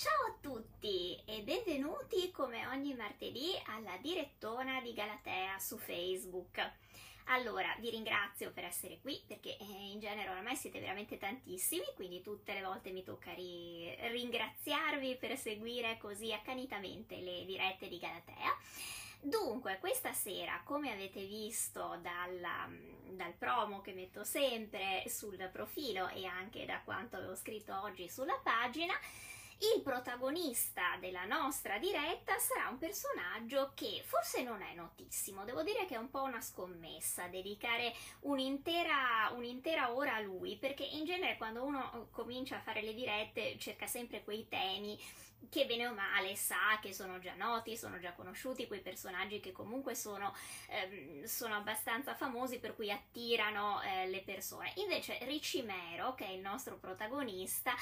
Ciao a tutti e benvenuti come ogni martedì alla direttona di Galatea su Facebook. Allora, vi ringrazio per essere qui perché eh, in genere oramai siete veramente tantissimi, quindi tutte le volte mi tocca ri- ringraziarvi per seguire così accanitamente le dirette di Galatea. Dunque, questa sera, come avete visto dalla, dal promo che metto sempre sul profilo e anche da quanto avevo scritto oggi sulla pagina, il protagonista della nostra diretta sarà un personaggio che forse non è notissimo, devo dire che è un po' una scommessa dedicare un'intera, un'intera ora a lui, perché in genere quando uno comincia a fare le dirette cerca sempre quei temi che bene o male sa che sono già noti, sono già conosciuti, quei personaggi che comunque sono, ehm, sono abbastanza famosi per cui attirano eh, le persone. Invece Ricimero, che è il nostro protagonista,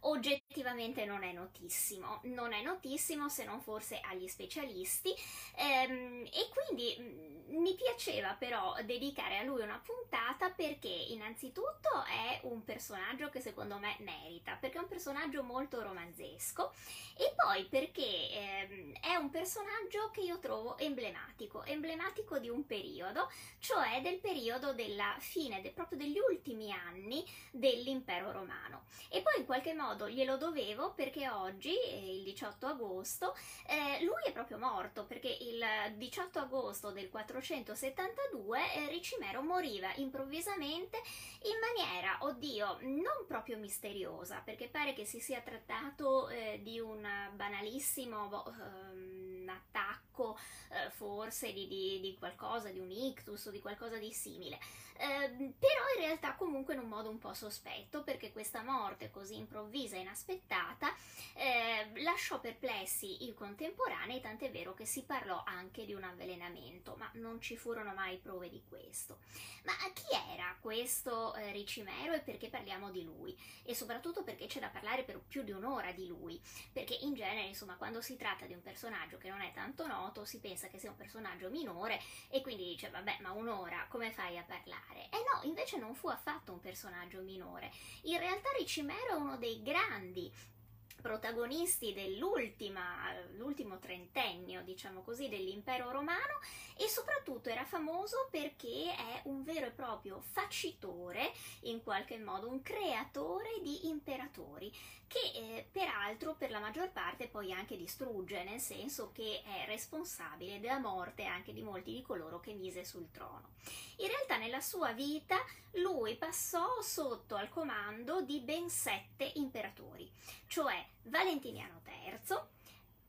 oggettivamente non è notissimo, non è notissimo se non forse agli specialisti. Ehm, e quindi mm, mi piaceva però dedicare a lui una puntata perché innanzitutto è un personaggio che secondo me merita, perché è un personaggio molto romanzesco e poi perché ehm, è un personaggio che io trovo emblematico, emblematico di un periodo, cioè del periodo della fine, de, proprio degli ultimi anni dell'impero romano. E poi in qualche modo glielo dovevo perché oggi, eh, il 18 agosto, eh, lui è proprio morto perché il 18 agosto del 472 eh, Ricimero moriva improvvisamente in maniera, oddio, non proprio misteriosa, perché pare che si sia trattato eh, di un banalissimo um, attacco uh, forse di, di, di, qualcosa, di un ictus o di qualcosa di simile. Uh, però in realtà comunque in un modo un po' sospetto perché questa morte così improvvisa e inaspettata uh, lasciò perplessi i contemporanei, tant'è vero che si parlò anche di un avvelenamento, ma non ci furono mai prove di questo. Ma chi era questo eh, Ricimero e perché parliamo di lui? E soprattutto perché c'è da parlare per più di un'ora di lui, perché in genere, insomma, quando si tratta di un personaggio che non è tanto noto, si pensa che sia un personaggio minore e quindi dice, vabbè, ma un'ora come fai a parlare? E no, invece non fu affatto un personaggio minore. In realtà Ricimero è uno dei grandi protagonisti dell'ultimo trentennio, diciamo così, dell'impero romano e soprattutto era famoso perché è un vero e proprio facitore, in qualche modo un creatore di imperatori, che eh, peraltro per la maggior parte poi anche distrugge, nel senso che è responsabile della morte anche di molti di coloro che mise sul trono. In realtà nella sua vita lui passò sotto al comando di ben sette imperatori, cioè Valentiniano III,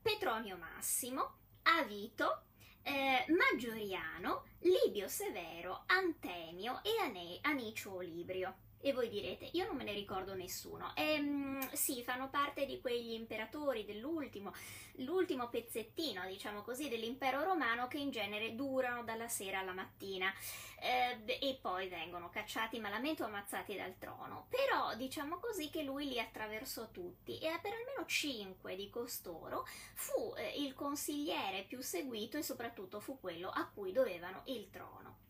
Petronio Massimo, Avito, eh, Maggioriano, Libio Severo, Antemio e Ane- Anicio Olibrio. E voi direte, io non me ne ricordo nessuno. Ehm, sì, fanno parte di quegli imperatori dell'ultimo, l'ultimo pezzettino, diciamo così, dell'impero romano che in genere durano dalla sera alla mattina eh, e poi vengono cacciati malamente o ammazzati dal trono. Però diciamo così che lui li attraversò tutti e per almeno cinque di costoro fu eh, il consigliere più seguito e soprattutto fu quello a cui dovevano il trono.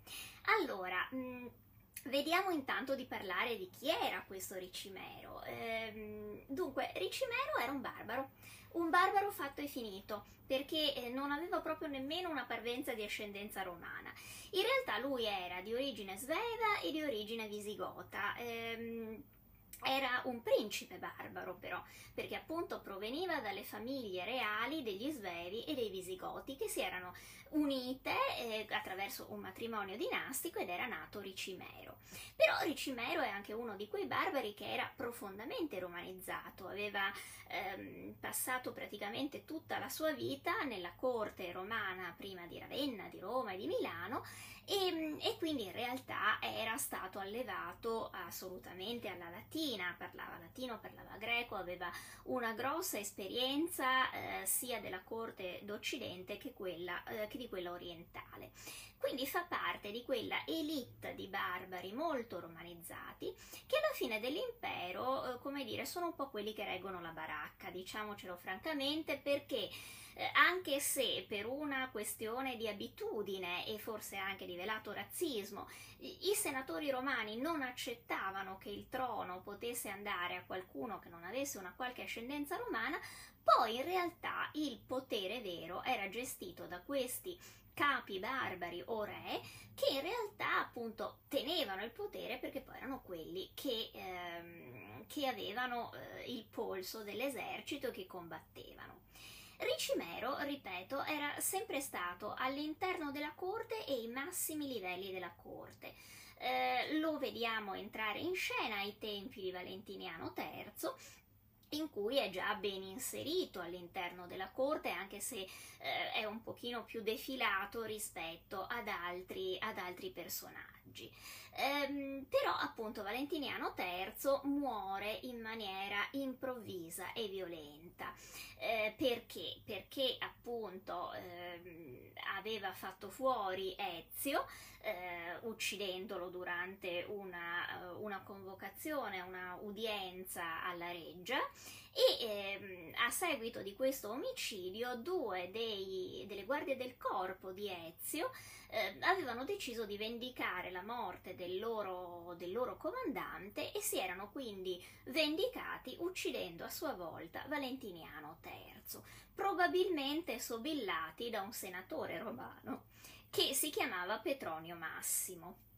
Allora, mh, Vediamo intanto di parlare di chi era questo Ricimero. Ehm, dunque, Ricimero era un barbaro, un barbaro fatto e finito, perché eh, non aveva proprio nemmeno una parvenza di ascendenza romana. In realtà lui era di origine sveva e di origine visigota. Ehm, era un principe barbaro però, perché appunto proveniva dalle famiglie reali degli Svevi e dei Visigoti che si erano unite eh, attraverso un matrimonio dinastico ed era nato Ricimero. Però Ricimero è anche uno di quei barbari che era profondamente romanizzato, aveva ehm, passato praticamente tutta la sua vita nella corte romana prima di Ravenna, di Roma e di Milano e, e, quindi in realtà era stato allevato assolutamente alla latina, parlava latino, parlava greco, aveva una grossa esperienza eh, sia della corte d'Occidente che, quella, eh, che di quella orientale. Quindi fa parte di quella elite di barbari molto romanizzati che alla fine dell'impero, eh, come dire, sono un po' quelli che reggono la baracca, diciamocelo francamente, perché eh, anche se per una questione di abitudine e forse anche di rivelato razzismo. I senatori romani non accettavano che il trono potesse andare a qualcuno che non avesse una qualche ascendenza romana, poi in realtà il potere vero era gestito da questi capi barbari o re che in realtà appunto tenevano il potere perché poi erano quelli che, ehm, che avevano eh, il polso dell'esercito che combattevano. Ricimero, ripeto, era sempre stato all'interno della corte e ai massimi livelli della corte. Eh, lo vediamo entrare in scena ai tempi di Valentiniano III in cui è già ben inserito all'interno della corte, anche se eh, è un pochino più defilato rispetto ad altri, ad altri personaggi. Ehm, però appunto Valentiniano III muore in maniera improvvisa e violenta. Eh, perché? Perché appunto ehm, aveva fatto fuori Ezio, eh, uccidendolo durante una, una convocazione, una udienza alla reggia e ehm, a seguito di questo omicidio due dei, delle guardie del corpo di Ezio eh, avevano deciso di vendicare la morte del loro, del loro comandante e si erano quindi vendicati uccidendo a sua volta Valentiniano III, probabilmente sobillati da un senatore romano che si chiamava Petronio Massimo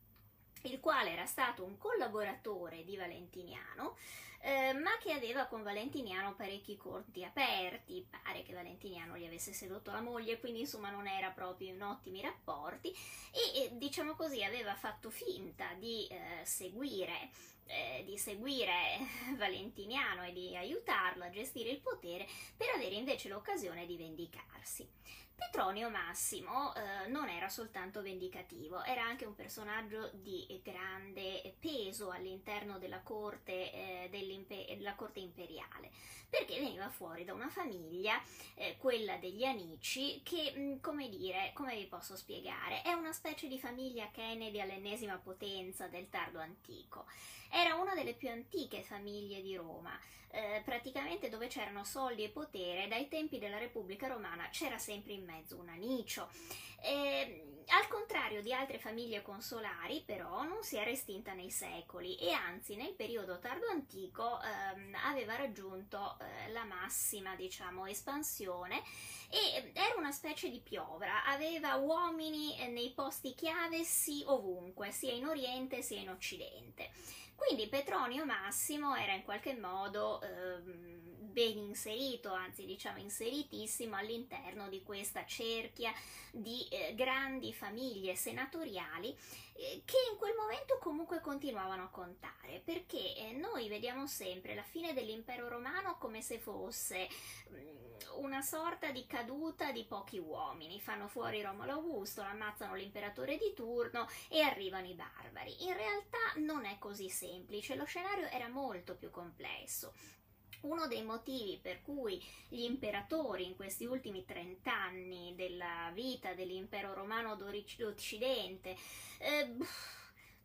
il quale era stato un collaboratore di Valentiniano, eh, ma che aveva con Valentiniano parecchi conti aperti, pare che Valentiniano gli avesse sedotto la moglie, quindi insomma non era proprio in ottimi rapporti e, e diciamo così aveva fatto finta di eh, seguire eh, di seguire Valentiniano e di aiutarlo a gestire il potere per avere invece l'occasione di vendicarsi. Petronio Massimo eh, non era soltanto vendicativo, era anche un personaggio di grande peso all'interno della corte, eh, della corte imperiale, perché veniva fuori da una famiglia, eh, quella degli Anici, che, mm, come dire, come vi posso spiegare, è una specie di famiglia Kennedy all'ennesima potenza del tardo antico. Era una delle più antiche famiglie di Roma, eh, praticamente dove c'erano soldi e potere, dai tempi della Repubblica Romana c'era sempre in mezzo un anicio. Eh, al contrario di altre famiglie consolari, però, non si era estinta nei secoli e anzi nel periodo tardo antico ehm, aveva raggiunto eh, la massima, diciamo, espansione e era una specie di piovra, aveva uomini eh, nei posti chiave sì ovunque, sia in Oriente sia in Occidente. Quindi Petronio Massimo era in qualche modo eh, ben inserito, anzi diciamo inseritissimo all'interno di questa cerchia di eh, grandi famiglie senatoriali eh, che in quel momento comunque continuavano a contare, perché eh, noi vediamo sempre la fine dell'impero romano come se fosse mh, mm, una sorta di caduta di pochi uomini, fanno fuori Romolo Augusto, ammazzano l'imperatore di turno e arrivano i barbari. In realtà non è così semplice, lo scenario era molto più complesso. Uno dei motivi per cui gli imperatori in questi ultimi trent'anni della vita dell'impero romano d'Occidente eh,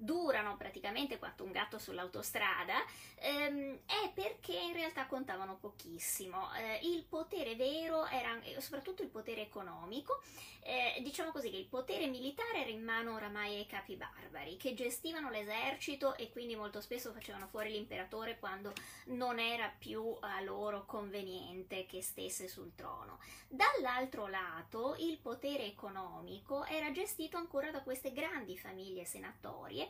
durano praticamente quanto un gatto sull'autostrada, ehm, è perché in realtà contavano pochissimo. Eh, il potere vero era, soprattutto il potere economico, eh, diciamo così che il potere militare era in mano oramai ai capi barbari, che gestivano l'esercito e quindi molto spesso facevano fuori l'imperatore quando non era più a loro conveniente che stesse sul trono. Dall'altro lato, il potere economico era gestito ancora da queste grandi famiglie senatorie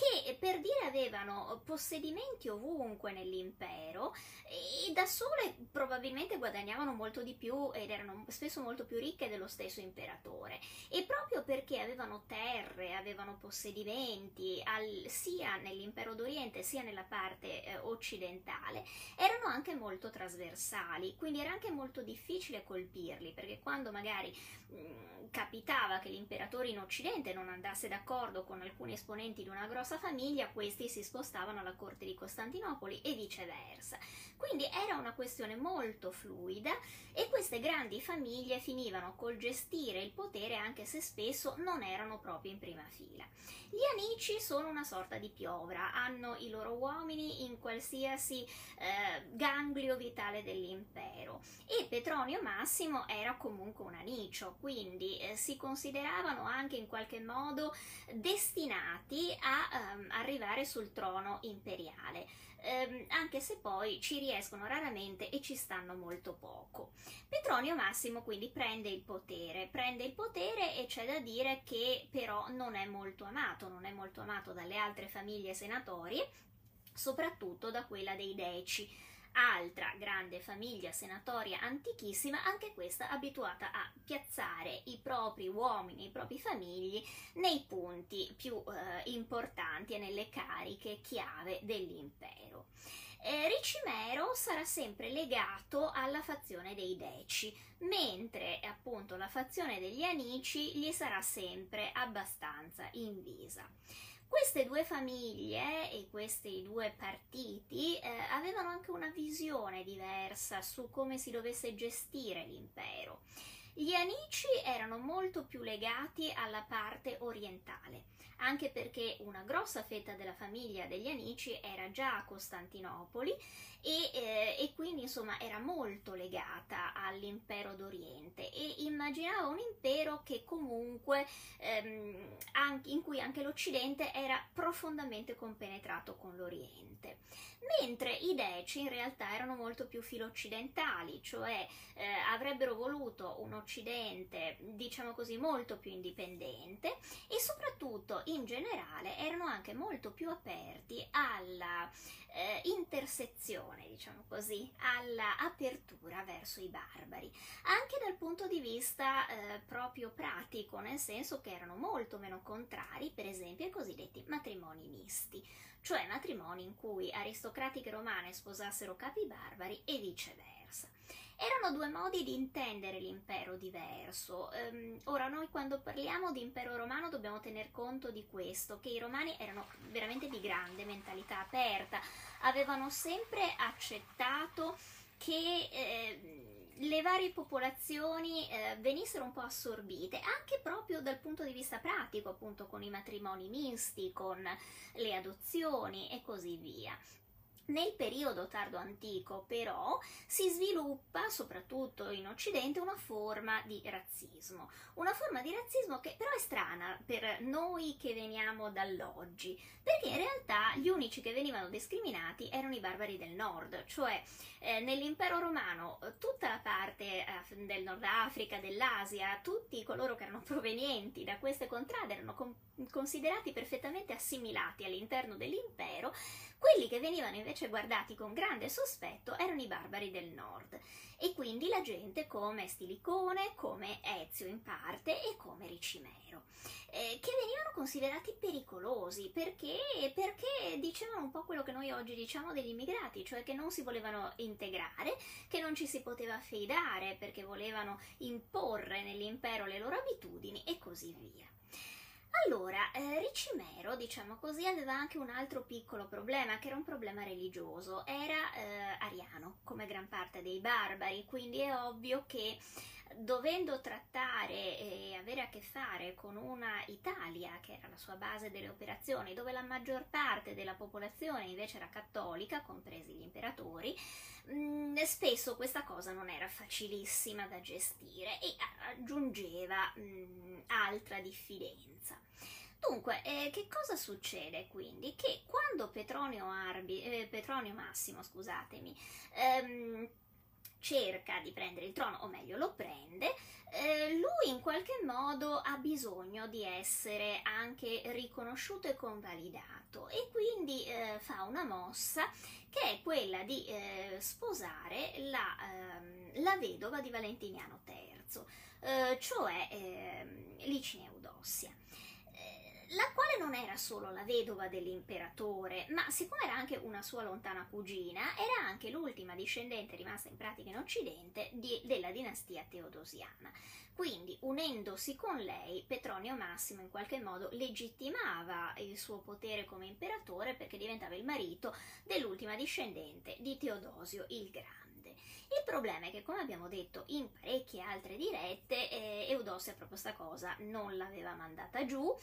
che per dire avevano possedimenti ovunque nell'impero e da sole probabilmente guadagnavano molto di più ed erano spesso molto più ricche dello stesso imperatore. E proprio perché avevano terre, avevano possedimenti al, sia nell'impero d'Oriente sia nella parte eh, occidentale erano anche molto trasversali quindi era anche molto difficile colpirli perché quando magari mh, capitava che l'imperatore in occidente non andasse d'accordo con alcuni esponenti di una grossa famiglia, questi si spostavano alla corte di Costantinopoli e viceversa. Quindi era una questione molto fluida e queste grandi famiglie finivano col gestire il potere anche se spesso non erano proprio in prima fila. Gli anici sono una sorta di piovra, hanno i loro uomini in qualsiasi eh, ganglio vitale dell'impero e Petronio Massimo era comunque un anicio, quindi eh, si consideravano anche in qualche modo destinati a ehm, arrivare sul trono imperiale ehm, anche se poi ci riescono raramente e ci stanno molto poco. Petronio Massimo quindi prende il potere, prende il potere e c'è da dire che però non è molto amato, non è molto amato dalle altre famiglie senatorie, soprattutto da quella dei Deci altra grande famiglia senatoria antichissima, anche questa abituata a piazzare i propri uomini, i propri famigli nei punti più eh, importanti e nelle cariche chiave dell'impero. Eh, Ricimero sarà sempre legato alla fazione dei Deci, mentre appunto la fazione degli Anici gli sarà sempre abbastanza invisa. Queste due famiglie e questi due partiti eh, avevano anche una visione diversa su come si dovesse gestire l'impero. Gli Anici erano molto più legati alla parte orientale, anche perché una grossa fetta della famiglia degli Anici era già a Costantinopoli e, eh, e, quindi insomma era molto legata all'impero d'Oriente e immaginava un impero che comunque ehm, anche, in cui anche l'Occidente era profondamente compenetrato con l'Oriente. Mentre i Deci in realtà erano molto più filo-occidentali, cioè eh, avrebbero voluto un Occidente, diciamo così, molto più indipendente e soprattutto in generale erano anche molto più aperti alla eh, intersezione, diciamo così, alla apertura verso i barbari, anche dal punto di vista eh, proprio pratico, nel senso che erano molto meno contrari, per esempio, ai cosiddetti matrimoni misti cioè matrimoni in cui aristocratiche romane sposassero capi barbari e viceversa. Erano due modi di intendere l'impero diverso. Um, ora, noi quando parliamo di impero romano dobbiamo tener conto di questo, che i romani erano veramente di grande mentalità aperta, avevano sempre accettato che eh, le varie popolazioni eh, venissero un po' assorbite, anche proprio dal punto di vista pratico, appunto con i matrimoni misti, con le adozioni e così via. Nel periodo tardo antico, però, si sviluppa, soprattutto in Occidente, una forma di razzismo. Una forma di razzismo che però è strana per noi che veniamo dall'oggi, perché in realtà gli unici che venivano discriminati erano i barbari del nord, cioè eh, nell'impero romano tutta la parte eh, del Nord Africa, dell'Asia, tutti coloro che erano provenienti da queste contrade erano com- considerati perfettamente assimilati all'interno dell'impero, quelli che venivano invece guardati con grande sospetto erano i barbari del nord e quindi la gente come Stilicone, come Ezio in parte e come Ricimero, eh, che venivano considerati pericolosi perché, perché dicevano un po' quello che noi oggi diciamo degli immigrati, cioè che non si volevano integrare, che non ci si poteva fidare perché volevano imporre nell'impero le loro abitudini e così via. Allora, eh, Ricimero, diciamo così, aveva anche un altro piccolo problema, che era un problema religioso. Era eh, ariano, come gran parte dei barbari, quindi è ovvio che dovendo trattare e avere a che fare con una Italia, che era la sua base delle operazioni, dove la maggior parte della popolazione invece era cattolica, compresi gli imperatori, mm, spesso questa cosa non era facilissima da gestire e aggiungeva mm, altra diffidenza. Dunque, eh, che cosa succede quindi? Che quando Petronio, Arbi, eh, Petronio Massimo, scusatemi, ehm, cerca di prendere il trono, o meglio lo prende, eh, lui in qualche modo ha bisogno di essere anche riconosciuto e convalidato e quindi eh, fa una mossa che è quella di eh, sposare la, ehm, la, vedova di Valentiniano III, eh, cioè ehm, Licine Eudossia la quale non era solo la vedova dell'imperatore, ma siccome era anche una sua lontana cugina, era anche l'ultima discendente rimasta in pratica in Occidente di, della dinastia teodosiana. Quindi, unendosi con lei, Petronio Massimo in qualche modo legittimava il suo potere come imperatore perché diventava il marito dell'ultima discendente di Teodosio il Grande. Il problema è che, come abbiamo detto in parecchie altre dirette, eh, Eudossia proprio sta cosa non l'aveva mandata giù,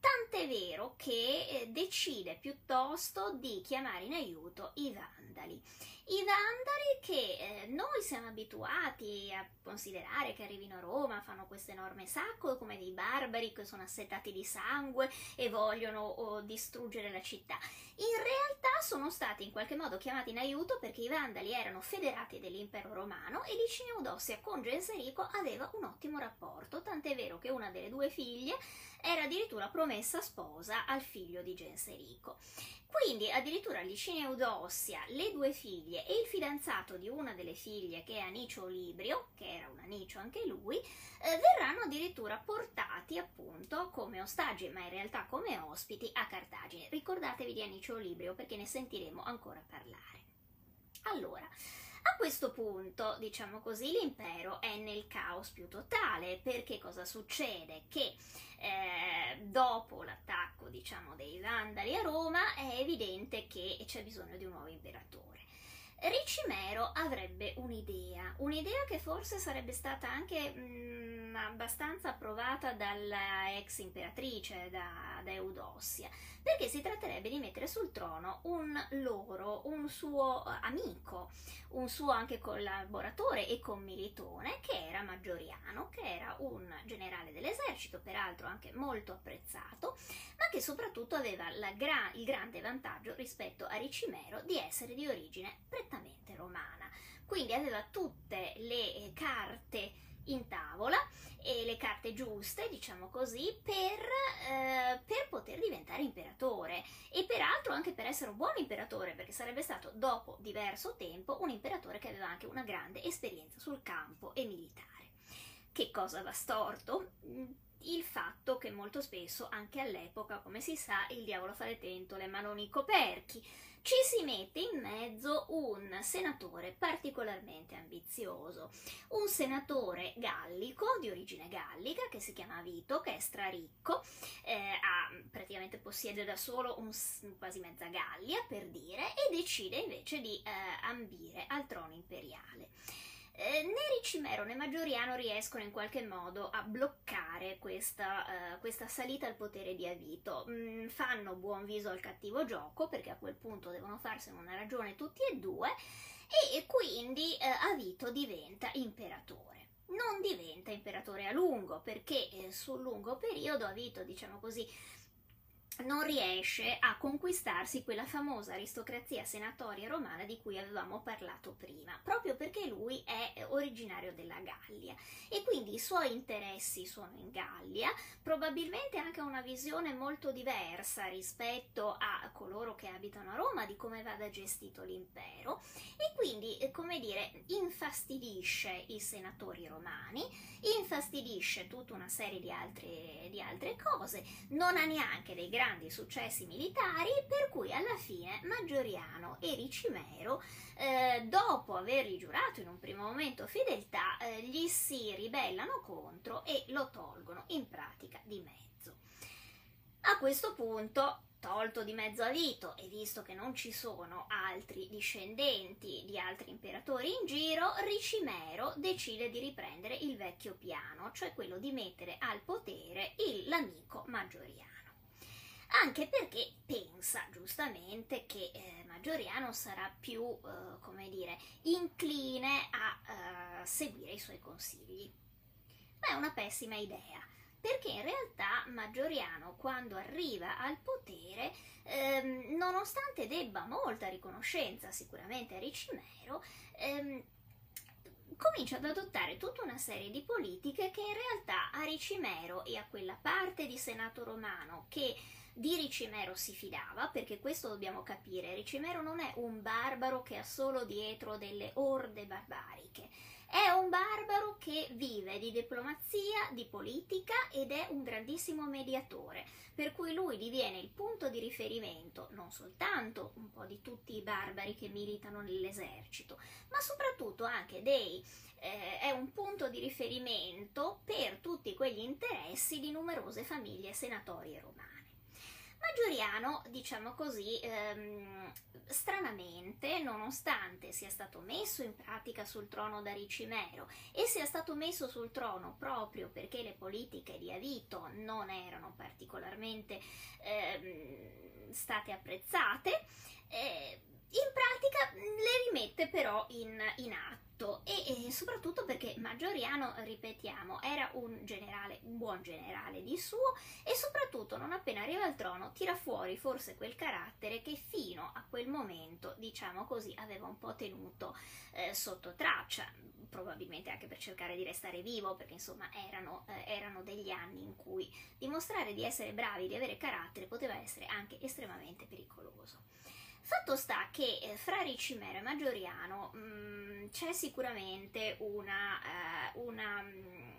tant'è vero che eh, decide piuttosto di chiamare in aiuto i Vandali. I Vandali che eh, noi siamo abituati a considerare che arrivino a Roma, fanno questo enorme sacco come dei barbari che sono assetati di sangue e vogliono oh, distruggere la città. In realtà sono stati in qualche modo chiamati in aiuto perché i Vandali erano federati dell'impero romano e Licinio Eudossia con Genserico aveva un ottimo rapporto, tant'è vero che una delle due figlie era addirittura promessa sposa al figlio di Genserico. Quindi addirittura Licinio Eudossia, le due figlie e il fidanzato di una delle figlie che è Anicio Librio, che era un anicio anche lui, eh, verranno addirittura portati appunto come ostaggi, ma in realtà come ospiti a Cartagine. Ricordatevi di Anicio Librio perché ne sentiremo ancora parlare. Allora, a questo punto, diciamo così, l'impero è nel caos più totale, perché cosa succede? Che eh, dopo l'attacco, diciamo, dei Vandali a Roma, è evidente che c'è bisogno di un nuovo imperatore. Ricimero avrebbe un'idea, un'idea che forse sarebbe stata anche mh, mm, abbastanza approvata dalla ex imperatrice, da, da Eudossia, perché si tratterebbe di mettere sul trono un loro, un suo amico, un suo anche collaboratore e commilitone, che era Maggioriano, che era un generale dell'esercito, peraltro anche molto apprezzato, ma che soprattutto aveva gra- il grande vantaggio rispetto a Ricimero di essere di origine prettamente romana. Quindi aveva tutte le eh, carte in tavola e le carte giuste, diciamo così, per, eh, per, poter diventare imperatore e peraltro anche per essere un buon imperatore, perché sarebbe stato dopo diverso tempo un imperatore che aveva anche una grande esperienza sul campo e militare. Che cosa va storto? Il fatto che molto spesso, anche all'epoca, come si sa, il diavolo fa le tentole ma non i coperchi ci si mette in mezzo un senatore particolarmente ambizioso, un senatore gallico di origine gallica che si chiama Vito, che è straricco, eh, ha, praticamente possiede da solo un, quasi mezza Gallia per dire, e decide invece di eh, ambire al trono imperiale. Eh, né Ricimero né Maggioriano riescono in qualche modo a bloccare questa, uh, questa salita al potere di Avito. Mm, fanno buon viso al cattivo gioco perché a quel punto devono farsene una ragione tutti e due e quindi uh, Avito diventa imperatore non diventa imperatore a lungo perché eh, sul lungo periodo Avito, diciamo così, non riesce a conquistarsi quella famosa aristocrazia senatoria romana di cui avevamo parlato prima, proprio perché lui è originario della Gallia. E quindi i suoi interessi sono in Gallia, probabilmente anche una visione molto diversa rispetto a coloro che abitano a Roma di come vada gestito l'impero. E quindi, eh, come dire, infastidisce i senatori romani, infastidisce tutta una serie di altre, di altre cose, non ha neanche dei grandi grandi successi militari, per cui alla fine Maggioriano e Ricimero, eh, dopo avergli giurato in un primo momento fedeltà, eh, gli si ribellano contro e lo tolgono in pratica di mezzo. A questo punto tolto di mezzo a Vito e visto che non ci sono altri discendenti di altri imperatori in giro, Ricimero decide di riprendere il vecchio piano, cioè quello di mettere al potere l'amico Maggioriano anche perché pensa giustamente che eh, Maggioriano sarà più, eh, come dire, incline a eh, seguire i suoi consigli. Ma è una pessima idea, perché in realtà Maggioriano, quando arriva al potere, ehm, nonostante debba molta riconoscenza sicuramente a Ricimero, ehm, comincia ad adottare tutta una serie di politiche che in realtà a Ricimero e a quella parte di Senato romano che di Ricimero si fidava, perché questo dobbiamo capire, Ricimero non è un barbaro che ha solo dietro delle orde barbariche, è un barbaro che vive di diplomazia, di politica ed è un grandissimo mediatore, per cui lui diviene il punto di riferimento non soltanto un po' di tutti i barbari che militano nell'esercito, ma soprattutto anche dei eh, è un punto di riferimento per tutti quegli interessi di numerose famiglie senatorie romane. Maggioriano, diciamo così, ehm, stranamente, nonostante sia stato messo in pratica sul trono da Ricimero e sia stato messo sul trono proprio perché le politiche di Avito non erano particolarmente ehm, state apprezzate, eh, in pratica le rimette però in, in atto e, e, soprattutto perché Maggioriano, ripetiamo, era un generale, un buon generale di suo e soprattutto non appena arriva al trono tira fuori forse quel carattere che fino a quel momento, diciamo così, aveva un po' tenuto eh, sotto traccia probabilmente anche per cercare di restare vivo, perché insomma erano, eh, erano, degli anni in cui dimostrare di essere bravi, di avere carattere, poteva essere anche estremamente pericoloso. Fatto sta che eh, fra Ricimero e Maggioriano mh, mm, c'è sicuramente una, eh, una, mm,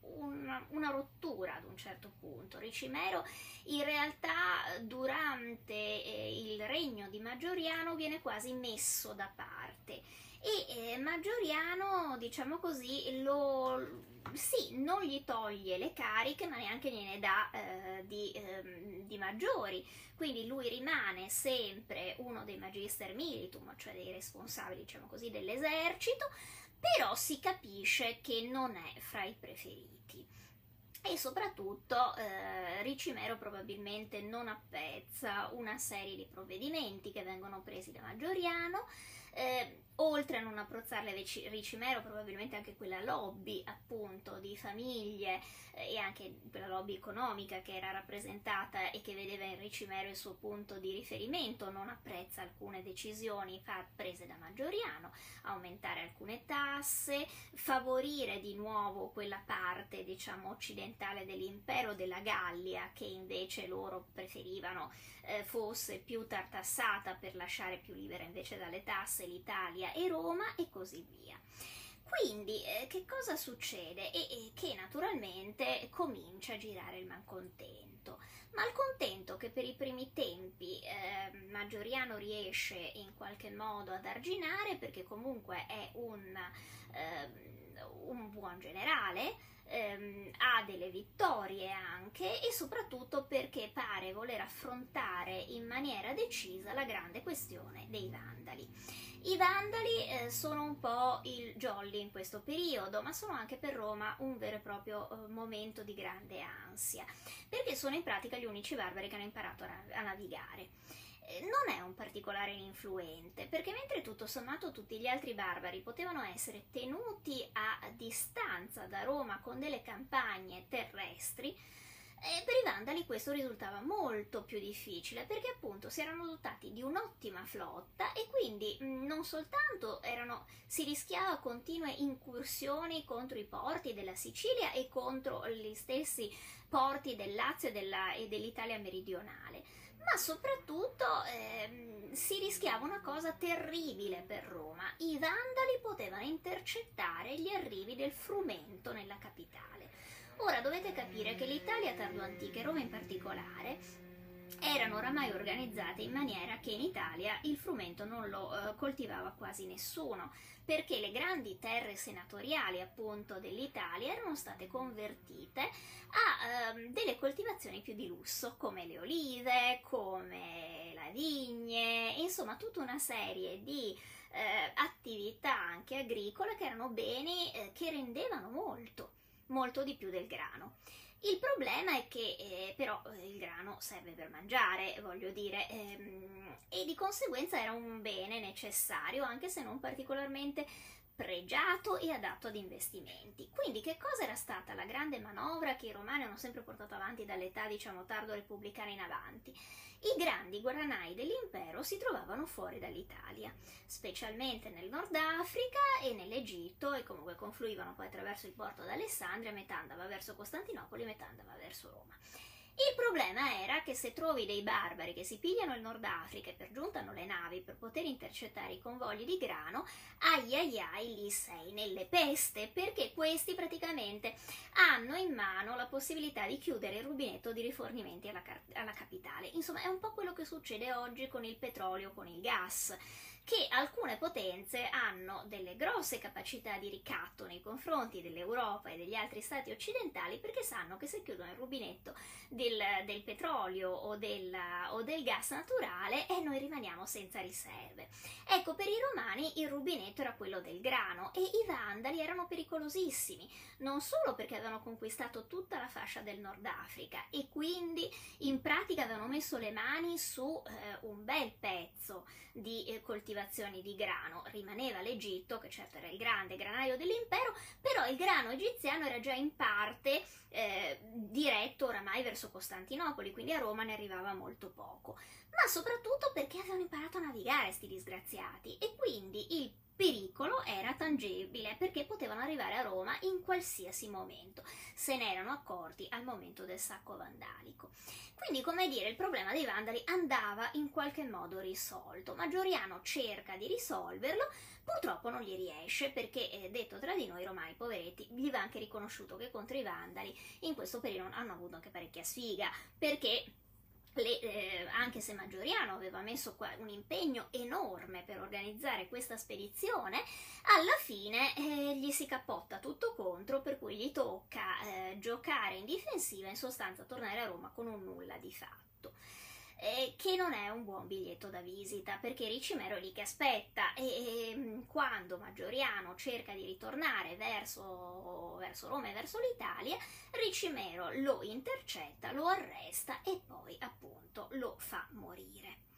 una, una, rottura ad un certo punto. Ricimero in realtà durante eh, il regno di Maggioriano viene quasi messo da parte e eh, Maggioriano, diciamo così, lo, sì, non gli toglie le cariche, ma neanche gliene dà eh, di, ehm, di, maggiori. Quindi lui rimane sempre uno dei magister militum, cioè dei responsabili, diciamo così, dell'esercito, però si capisce che non è fra i preferiti. E soprattutto eh, Ricimero probabilmente non appezza una serie di provvedimenti che vengono presi da Maggioriano, eh, oltre a non apprezzarle Ricimero, probabilmente anche quella lobby appunto di famiglie eh, e anche quella lobby economica che era rappresentata e che vedeva in Ricimero il suo punto di riferimento, non apprezza alcune decisioni prese da Maggioriano, aumentare alcune tasse, favorire di nuovo quella parte diciamo occidentale dell'impero della Gallia che invece loro preferivano eh, fosse più tartassata per lasciare più libera invece dalle tasse l'Italia e Roma e così via. Quindi eh, che cosa succede? E, e, che naturalmente comincia a girare il malcontento. Malcontento che per i primi tempi eh, Maggioriano riesce in qualche modo ad arginare perché comunque è un, eh, un buon generale, ehm, ha delle vittorie anche e soprattutto perché pare voler affrontare in maniera decisa la grande questione dei vandali. I vandali eh, sono un po' il jolly in questo periodo, ma sono anche per Roma un vero e proprio eh, momento di grande ansia, perché sono in pratica gli unici barbari che hanno imparato a, a navigare. Eh, non è un particolare influente, perché mentre tutto sommato tutti gli altri barbari potevano essere tenuti a distanza da Roma con delle campagne terrestri, e per i Vandali questo risultava molto più difficile perché appunto si erano dotati di un'ottima flotta e quindi non soltanto erano, si rischiava continue incursioni contro i porti della Sicilia e contro gli stessi porti del Lazio e, della, e dell'Italia meridionale, ma soprattutto ehm, si rischiava una cosa terribile per Roma. I vandali potevano intercettare gli arrivi del frumento nella capitale. Ora dovete capire che l'Italia tardo-antica e Roma in particolare erano oramai organizzate in maniera che in Italia il frumento non lo eh, coltivava quasi nessuno, perché le grandi terre senatoriali appunto dell'Italia erano state convertite a eh, delle coltivazioni più di lusso, come le olive, come la vigne, insomma tutta una serie di eh, attività anche agricole che erano beni eh, che rendevano molto, molto di più del grano. Il problema è che eh, però eh, il grano serve per mangiare, voglio dire, ehm, e di conseguenza era un bene necessario, anche se non particolarmente pregiato e adatto ad investimenti. Quindi che cosa era stata la grande manovra che i romani hanno sempre portato avanti dall'età, diciamo, tardo repubblicana in avanti? I grandi guaranai dell'impero si trovavano fuori dall'Italia, specialmente nel Nord Africa e nell'Egitto e comunque confluivano poi attraverso il porto d'Alessandria, metà andava verso Costantinopoli, metà andava verso Roma. Il problema era che se trovi dei barbari che si pigliano il Nord Africa e per giunta hanno le navi per poter intercettare i convogli di grano, ai ai ai lì sei nelle peste, perché questi praticamente hanno in mano la possibilità di chiudere il rubinetto di rifornimenti alla, alla capitale. Insomma, è un po' quello che succede oggi con il petrolio, con il gas che alcune potenze hanno delle grosse capacità di ricatto nei confronti dell'Europa e degli altri stati occidentali perché sanno che se chiudono il rubinetto del, del petrolio o del, o del gas naturale e eh, noi rimaniamo senza riserve. Ecco, per i romani il rubinetto era quello del grano e i vandali erano pericolosissimi, non solo perché avevano conquistato tutta la fascia del Nord Africa e quindi in pratica avevano messo le mani su eh, un bel pezzo di eh, coltivazioni di grano. Rimaneva l'Egitto, che certo era il grande granaio dell'impero, però il grano egiziano era già in parte eh, diretto oramai verso Costantinopoli, quindi a Roma ne arrivava molto poco. Ma soprattutto perché avevano imparato a navigare sti disgraziati e quindi il pericolo era tangibile perché potevano arrivare a Roma in qualsiasi momento, se ne erano accorti al momento del sacco vandalico. Quindi, come dire, il problema dei vandali andava in qualche modo risolto. Maggioriano cerca di risolverlo, purtroppo non gli riesce perché, eh, detto tra di noi, romani poveretti, gli va anche riconosciuto che contro i vandali in questo periodo hanno avuto anche parecchia sfiga perché le, eh, anche se Maggioriano aveva messo un impegno enorme per organizzare questa spedizione, alla fine eh, gli si cappotta tutto contro, per cui gli tocca eh, giocare in difensiva, in sostanza tornare a Roma con un nulla di fatto eh, che non è un buon biglietto da visita perché Ricimero è lì che aspetta e, e mm, quando Maggioriano cerca di ritornare verso, verso Roma e verso l'Italia, Ricimero lo intercetta, lo arresta e poi appunto lo fa morire.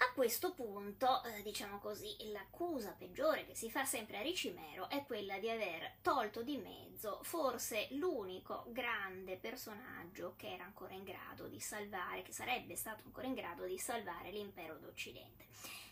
A questo punto, eh, diciamo così, l'accusa peggiore che si fa sempre a Ricimero è quella di aver tolto di mezzo forse l'unico grande personaggio che era ancora in grado di salvare, che sarebbe stato ancora in grado di salvare l'impero d'Occidente.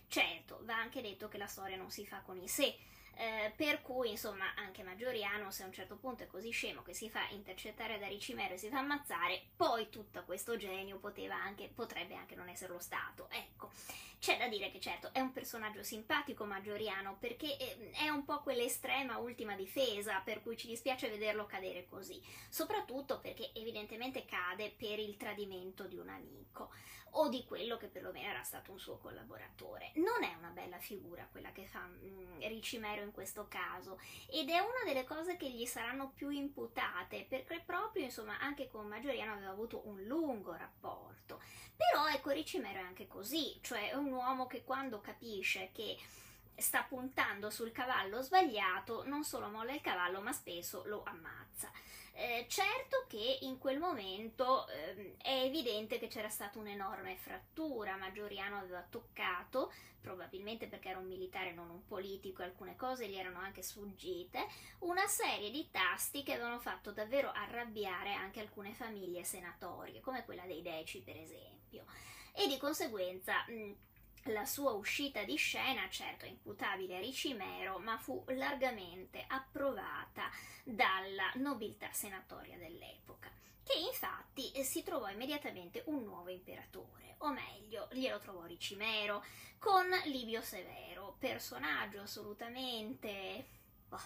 Certo, va anche detto che la storia non si fa con i sé, eh, per cui insomma anche Maggioriano se a un certo punto è così scemo che si fa intercettare da Ricimero e si fa ammazzare poi tutto questo genio anche, potrebbe anche non esserlo stato ecco. C'è da dire che certo è un personaggio simpatico Maggioriano perché eh, è un po' quell'estrema ultima difesa per cui ci dispiace vederlo cadere così soprattutto perché evidentemente cade per il tradimento di un amico o di quello che perlomeno era stato un suo collaboratore. Non è una bella figura quella che fa mm, Ricimero in questo caso ed è una delle cose che gli saranno più imputate perché proprio insomma anche con Maggioriano aveva avuto un lungo rapporto. Però ecco Ricimero è anche così, cioè è un uomo che quando capisce che sta puntando sul cavallo sbagliato non solo molla il cavallo ma spesso lo ammazza. Eh, certo che in quel momento eh, è evidente che c'era stata un'enorme frattura, Maggioriano aveva toccato, probabilmente perché era un militare non un politico, alcune cose gli erano anche sfuggite, una serie di tasti che avevano fatto davvero arrabbiare anche alcune famiglie senatorie, come quella dei Deci per esempio, e di conseguenza mh, la sua uscita di scena, certo imputabile a Ricimero, ma fu largamente approvata dalla nobiltà senatoria dell'epoca, che infatti si trovò immediatamente un nuovo imperatore, o meglio, glielo trovò Ricimero, con Livio Severo, personaggio assolutamente, oh,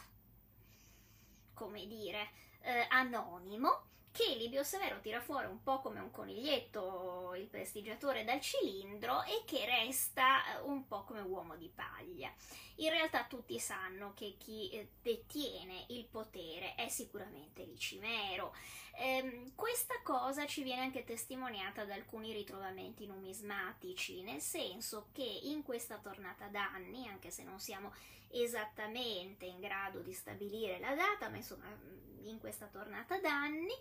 come dire, eh, anonimo, che Livio Severo tira fuori un po' come un coniglietto il prestigiatore dal cilindro e che resta eh, un po' come uomo di paglia. In realtà tutti sanno che chi eh, detiene il potere è sicuramente Licimero. Ehm, questa cosa ci viene anche testimoniata da alcuni ritrovamenti numismatici, nel senso che in questa tornata d'anni, anche se non siamo esattamente in grado di stabilire la data, ma insomma in questa tornata d'anni,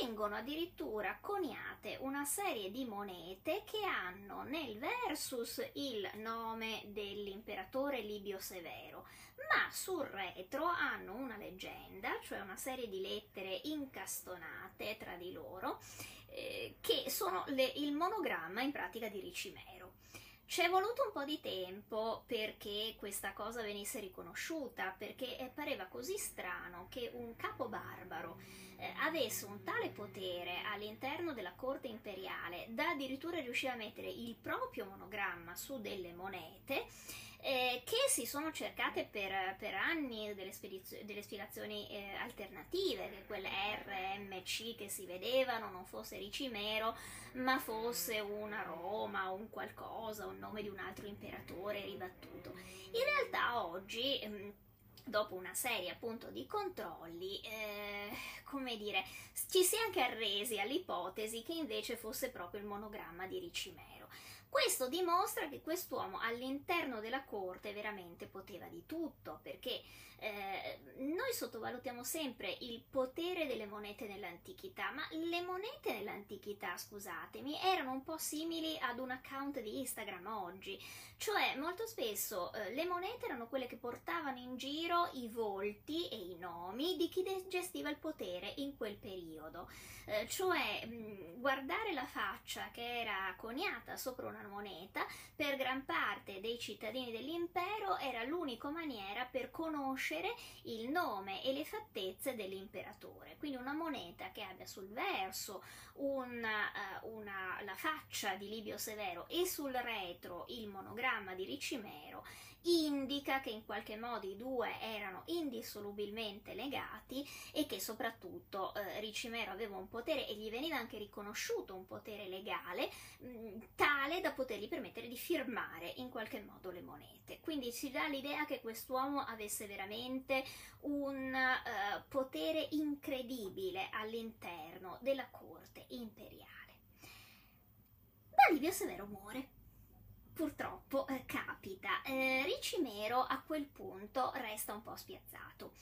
vengono addirittura coniate una serie di monete che hanno nel versus il nome dell'imperatore Libio Severo, ma sul retro hanno una leggenda, cioè una serie di lettere incastonate tra di loro, eh, che sono le, il monogramma in pratica di Ricimero. Ci è voluto un po' di tempo perché questa cosa venisse riconosciuta, perché eh, pareva così strano che un capo barbaro eh, avesse un tale potere all'interno della corte imperiale da addirittura riuscire a mettere il proprio monogramma su delle monete eh, che si sono cercate per, per anni delle, delle spiegazioni eh, alternative, che quelle RMC che si vedevano non fosse Ricimero, ma fosse una Roma, un qualcosa, un nome di un altro imperatore ribattuto. In realtà oggi... Ehm, dopo una serie appunto di controlli, eh, come dire, ci si è anche arresi all'ipotesi che invece fosse proprio il monogramma di Ricimero. Questo dimostra che quest'uomo all'interno della corte veramente poteva di tutto, perché eh, noi sottovalutiamo sempre il potere delle monete nell'antichità, ma le monete nell'antichità, scusatemi, erano un po' simili ad un account di Instagram oggi, cioè molto spesso eh, le monete erano quelle che portavano in giro i volti e i nomi di chi gestiva il potere in quel periodo, eh, cioè mh, guardare la faccia che era coniata sopra una moneta per gran parte dei cittadini dell'impero era l'unica maniera per conoscere conoscere il nome e le fattezze dell'imperatore. Quindi una moneta che abbia sul verso una, uh, una, la faccia di Livio Severo e sul retro il monogramma di Ricimero indica che in qualche modo i due erano indissolubilmente legati e che soprattutto eh, Ricimero aveva un potere e gli veniva anche riconosciuto un potere legale mh, mm, tale da potergli permettere di firmare in qualche modo le monete. Quindi si dà l'idea che quest'uomo avesse veramente un uh, potere incredibile all'interno della corte imperiale. Ma Livio Severo muore purtroppo eh, capita. Eh, Ricimero a quel punto resta un po' spiazzato.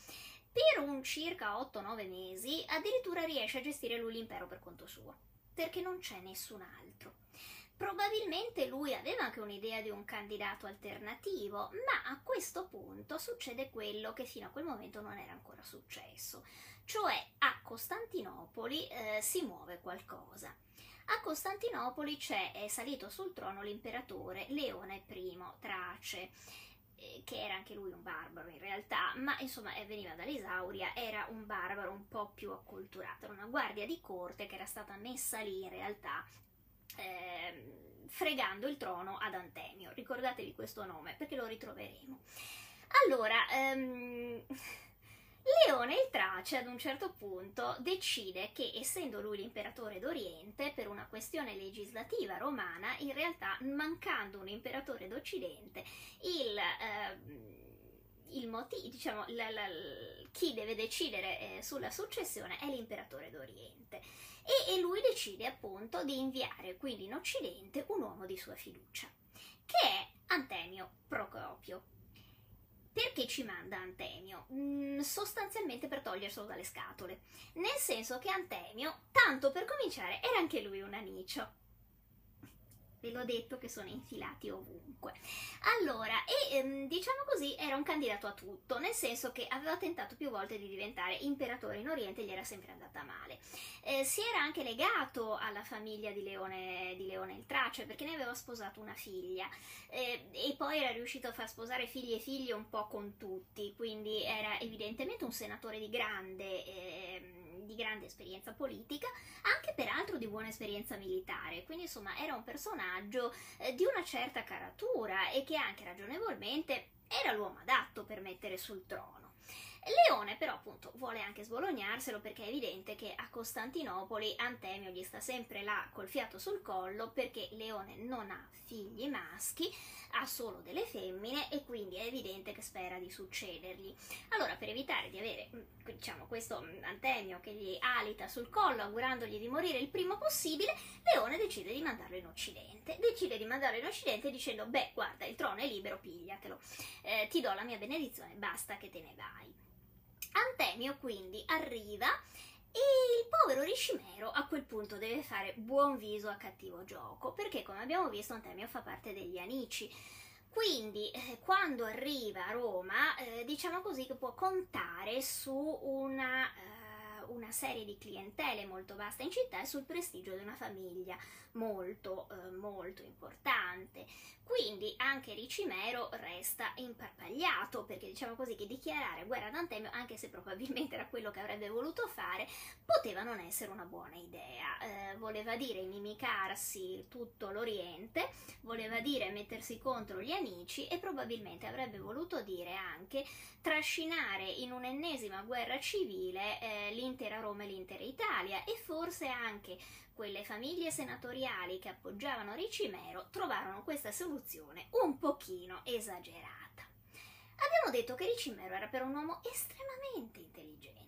Per un circa 8-9 mesi addirittura riesce a gestire lui l'impero per conto suo, perché non c'è nessun altro. Probabilmente lui aveva anche un'idea di un candidato alternativo, ma a questo punto succede quello che fino a quel momento non era ancora successo, cioè a Costantinopoli eh, si muove qualcosa. A Costantinopoli c'è, è salito sul trono l'imperatore Leone I Trace eh, che era anche lui un barbaro in realtà, ma insomma veniva dall'Isauria, era un barbaro un po' più acculturato, era una guardia di corte che era stata messa lì in realtà eh, fregando il trono ad Antemio. Ricordatevi questo nome perché lo ritroveremo. Allora, ehm, Leone il Trace ad un certo punto decide che essendo lui l'imperatore d'Oriente per una questione legislativa romana, in realtà mancando un imperatore d'Occidente, il, eh, il motivo, diciamo, la, la, chi deve decidere eh, sulla successione è l'imperatore d'Oriente. E, e lui decide appunto di inviare quindi in Occidente un uomo di sua fiducia, che è Antemio Procopio perché ci manda Antemio? Mm, sostanzialmente per toglierselo dalle scatole. Nel senso che Antemio, tanto per cominciare, era anche lui un anicio ve l'ho detto che sono infilati ovunque. Allora, e ehm, diciamo così, era un candidato a tutto, nel senso che aveva tentato più volte di diventare imperatore in Oriente e gli era sempre andata male. Eh, si era anche legato alla famiglia di Leone, di Leone il Trace, perché ne aveva sposato una figlia, eh, e poi era riuscito a far sposare figli e figlie un po' con tutti, quindi era evidentemente un senatore di grande... Eh, di grande esperienza politica, anche peraltro di buona esperienza militare, quindi insomma era un personaggio eh, di una certa caratura e che anche ragionevolmente era l'uomo adatto per mettere sul trono. Leone però appunto vuole anche sbolognarselo perché è evidente che a Costantinopoli Antemio gli sta sempre là col fiato sul collo perché Leone non ha figli maschi, ha solo delle femmine e quindi è evidente che spera di succedergli. Allora per evitare di avere mm, diciamo questo mm, Antemio che gli alita sul collo augurandogli di morire il primo possibile, Leone decide di mandarlo in Occidente. Decide di mandarlo in Occidente dicendo beh guarda il trono è libero, pigliatelo, eh, ti do la mia benedizione, basta che te ne vai. Antemio quindi arriva e il povero Ricimero a quel punto deve fare buon viso a cattivo gioco, perché come abbiamo visto Antemio fa parte degli Anici. Quindi eh, quando arriva a Roma, eh, diciamo così che può contare su una, eh, una serie di clientele molto vasta in città e sul prestigio di una famiglia molto eh, molto importante. Quindi anche Ricimero resta imparpagliato perché diciamo così che dichiarare guerra ad Antemio, anche se probabilmente era quello che avrebbe voluto fare, poteva non essere una buona idea. Eh, voleva dire inimicarsi tutto l'Oriente, voleva dire mettersi contro gli amici e probabilmente avrebbe voluto dire anche trascinare in un'ennesima guerra civile eh, l'intera Roma e l'intera Italia e forse anche quelle famiglie senatoriali che appoggiavano Ricimero trovarono questa soluzione un pochino esagerata. Abbiamo detto che Ricimero era per un uomo estremamente intelligente.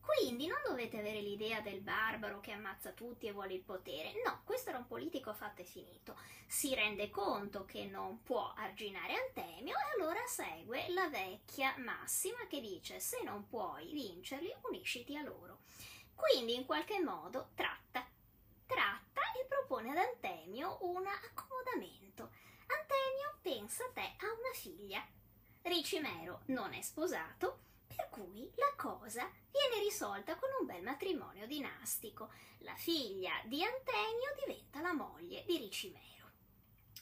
Quindi non dovete avere l'idea del barbaro che ammazza tutti e vuole il potere. No, questo era un politico fatto e finito. Si rende conto che non può arginare Antemio e allora segue la vecchia massima che dice se non puoi vincerli unisciti a loro. Quindi in qualche modo tratta tratta e propone ad Antemio un accomodamento. Antemio, pensa te, ha una figlia. Ricimero non è sposato, per cui la cosa viene risolta con un bel matrimonio dinastico. La figlia di Antemio diventa la moglie di Ricimero.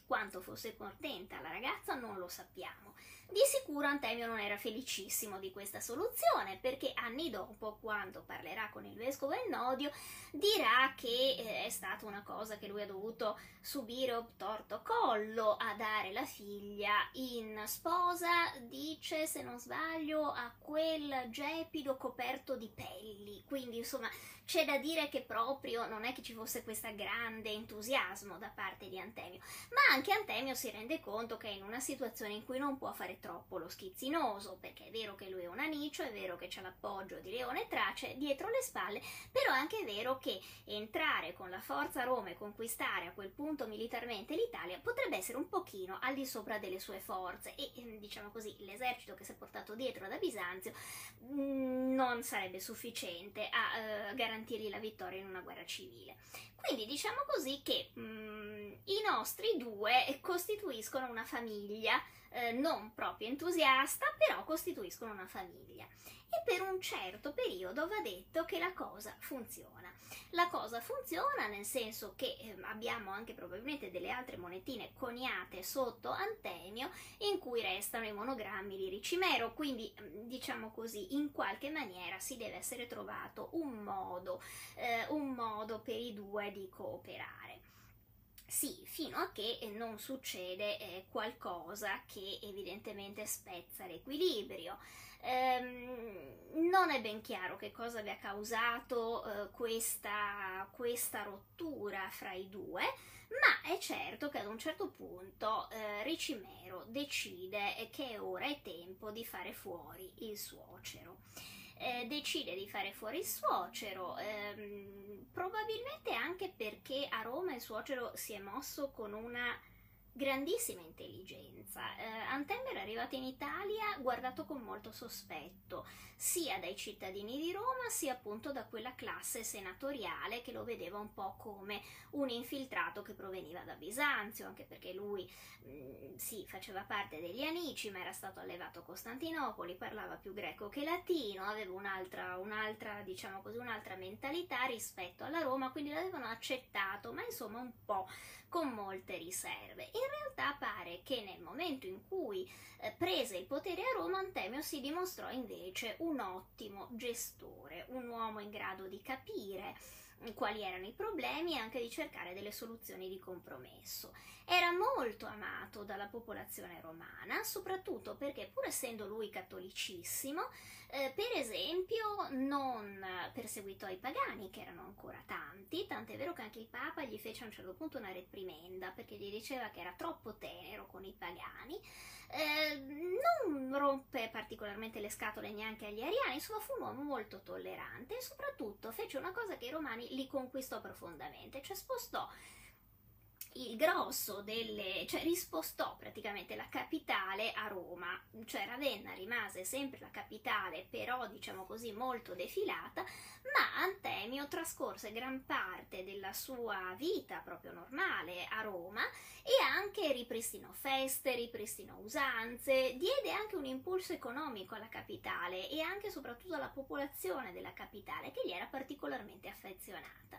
Quanto fosse contenta la ragazza non lo sappiamo. Di sicuro Antemio non era felicissimo di questa soluzione perché anni dopo, quando parlerà con il vescovo Ennodio, dirà che eh, è stata una cosa che lui ha dovuto subire obtorto collo a dare la figlia in sposa, dice se non sbaglio, a quel gepido coperto di pelli. Quindi insomma c'è da dire che proprio non è che ci fosse questo grande entusiasmo da parte di Antemio, ma anche Antemio si rende conto che è in una situazione in cui non può fare troppo lo schizzinoso, perché è vero che lui è un anicio, è vero che c'è l'appoggio di Leone Trace dietro le spalle, però è anche vero che entrare con la forza a Roma e conquistare a quel punto militarmente l'Italia potrebbe essere un pochino al di sopra delle sue forze e ehm, diciamo così l'esercito che si è portato dietro da Bisanzio mm, non sarebbe sufficiente a uh, garantire garantirgli la vittoria in una guerra civile. Quindi diciamo così che mm, i nostri due costituiscono una famiglia, eh, non proprio entusiasta, però costituiscono una famiglia. E per un certo periodo va detto che la cosa funziona. La cosa funziona nel senso che eh, abbiamo anche probabilmente delle altre monetine coniate sotto Antemio in cui restano i monogrammi di Ricimero, quindi mm, diciamo così in qualche maniera si deve essere trovato un modo, eh, un modo per i due di cooperare. Sì, fino a che non succede eh, qualcosa che evidentemente spezza l'equilibrio. Ehm, non è ben chiaro che cosa abbia causato eh, questa, questa, rottura fra i due, ma è certo che ad un certo punto eh, Ricimero decide che ora è tempo di fare fuori il suocero. Eh, decide di fare fuori il suocero, ehm, probabilmente anche perché a Roma il suocero si è mosso con una grandissima intelligenza. Eh, Antember è arrivato in Italia guardato con molto sospetto, sia dai cittadini di Roma, sia appunto da quella classe senatoriale che lo vedeva un po' come un infiltrato che proveniva da Bisanzio, anche perché lui mh, mm, sì, faceva parte degli Anici, ma era stato allevato a Costantinopoli, parlava più greco che latino, aveva un'altra, un'altra, diciamo così, un'altra mentalità rispetto alla Roma, quindi l'avevano accettato, ma insomma un po' con molte riserve. In realtà pare che nel momento in cui eh, prese il potere a Roma, Antemio si dimostrò invece un ottimo gestore, un uomo in grado di capire quali erano i problemi e anche di cercare delle soluzioni di compromesso. Era molto amato dalla popolazione romana, soprattutto perché pur essendo lui cattolicissimo, eh, per esempio non perseguitò i pagani, che erano ancora tanti, tant'è vero che anche il Papa gli fece a un certo punto una reprimenda perché gli diceva che era troppo tenero con i pagani, eh, non rompe particolarmente le scatole neanche agli ariani, insomma fu un uomo molto tollerante e soprattutto fece una cosa che i romani li conquistò profondamente, cioè spostò il grosso delle, cioè rispostò praticamente la capitale a Roma, cioè Ravenna rimase sempre la capitale, però diciamo così molto defilata, ma Antemio trascorse gran parte della sua vita proprio normale a Roma e anche ripristinò feste, ripristinò usanze, diede anche un impulso economico alla capitale e anche e soprattutto alla popolazione della capitale che gli era particolarmente affezionata.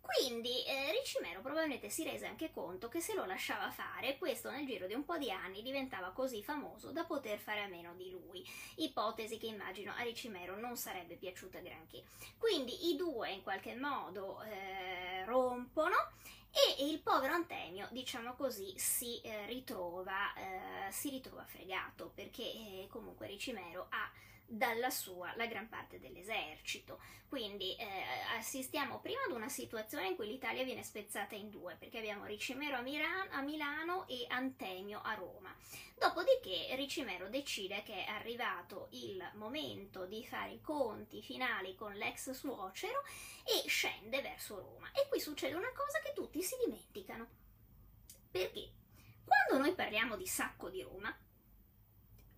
Quindi eh, Ricimero probabilmente si rese anche conto che se lo lasciava fare, questo nel giro di un po' di anni diventava così famoso da poter fare a meno di lui. Ipotesi che immagino a Ricimero non sarebbe piaciuta granché. Quindi i due in qualche modo eh, rompono e il povero Antemio, diciamo così, si, eh, ritrova, eh, si ritrova fregato perché eh, comunque Ricimero ha dalla sua la gran parte dell'esercito. Quindi eh, assistiamo prima ad una situazione in cui l'Italia viene spezzata in due, perché abbiamo Ricimero a, Milan- a Milano e Antemio a Roma. Dopodiché Ricimero decide che è arrivato il momento di fare i conti finali con l'ex suocero e scende verso Roma. E qui succede una cosa che tutti si dimenticano. Perché? Quando noi parliamo di sacco di Roma,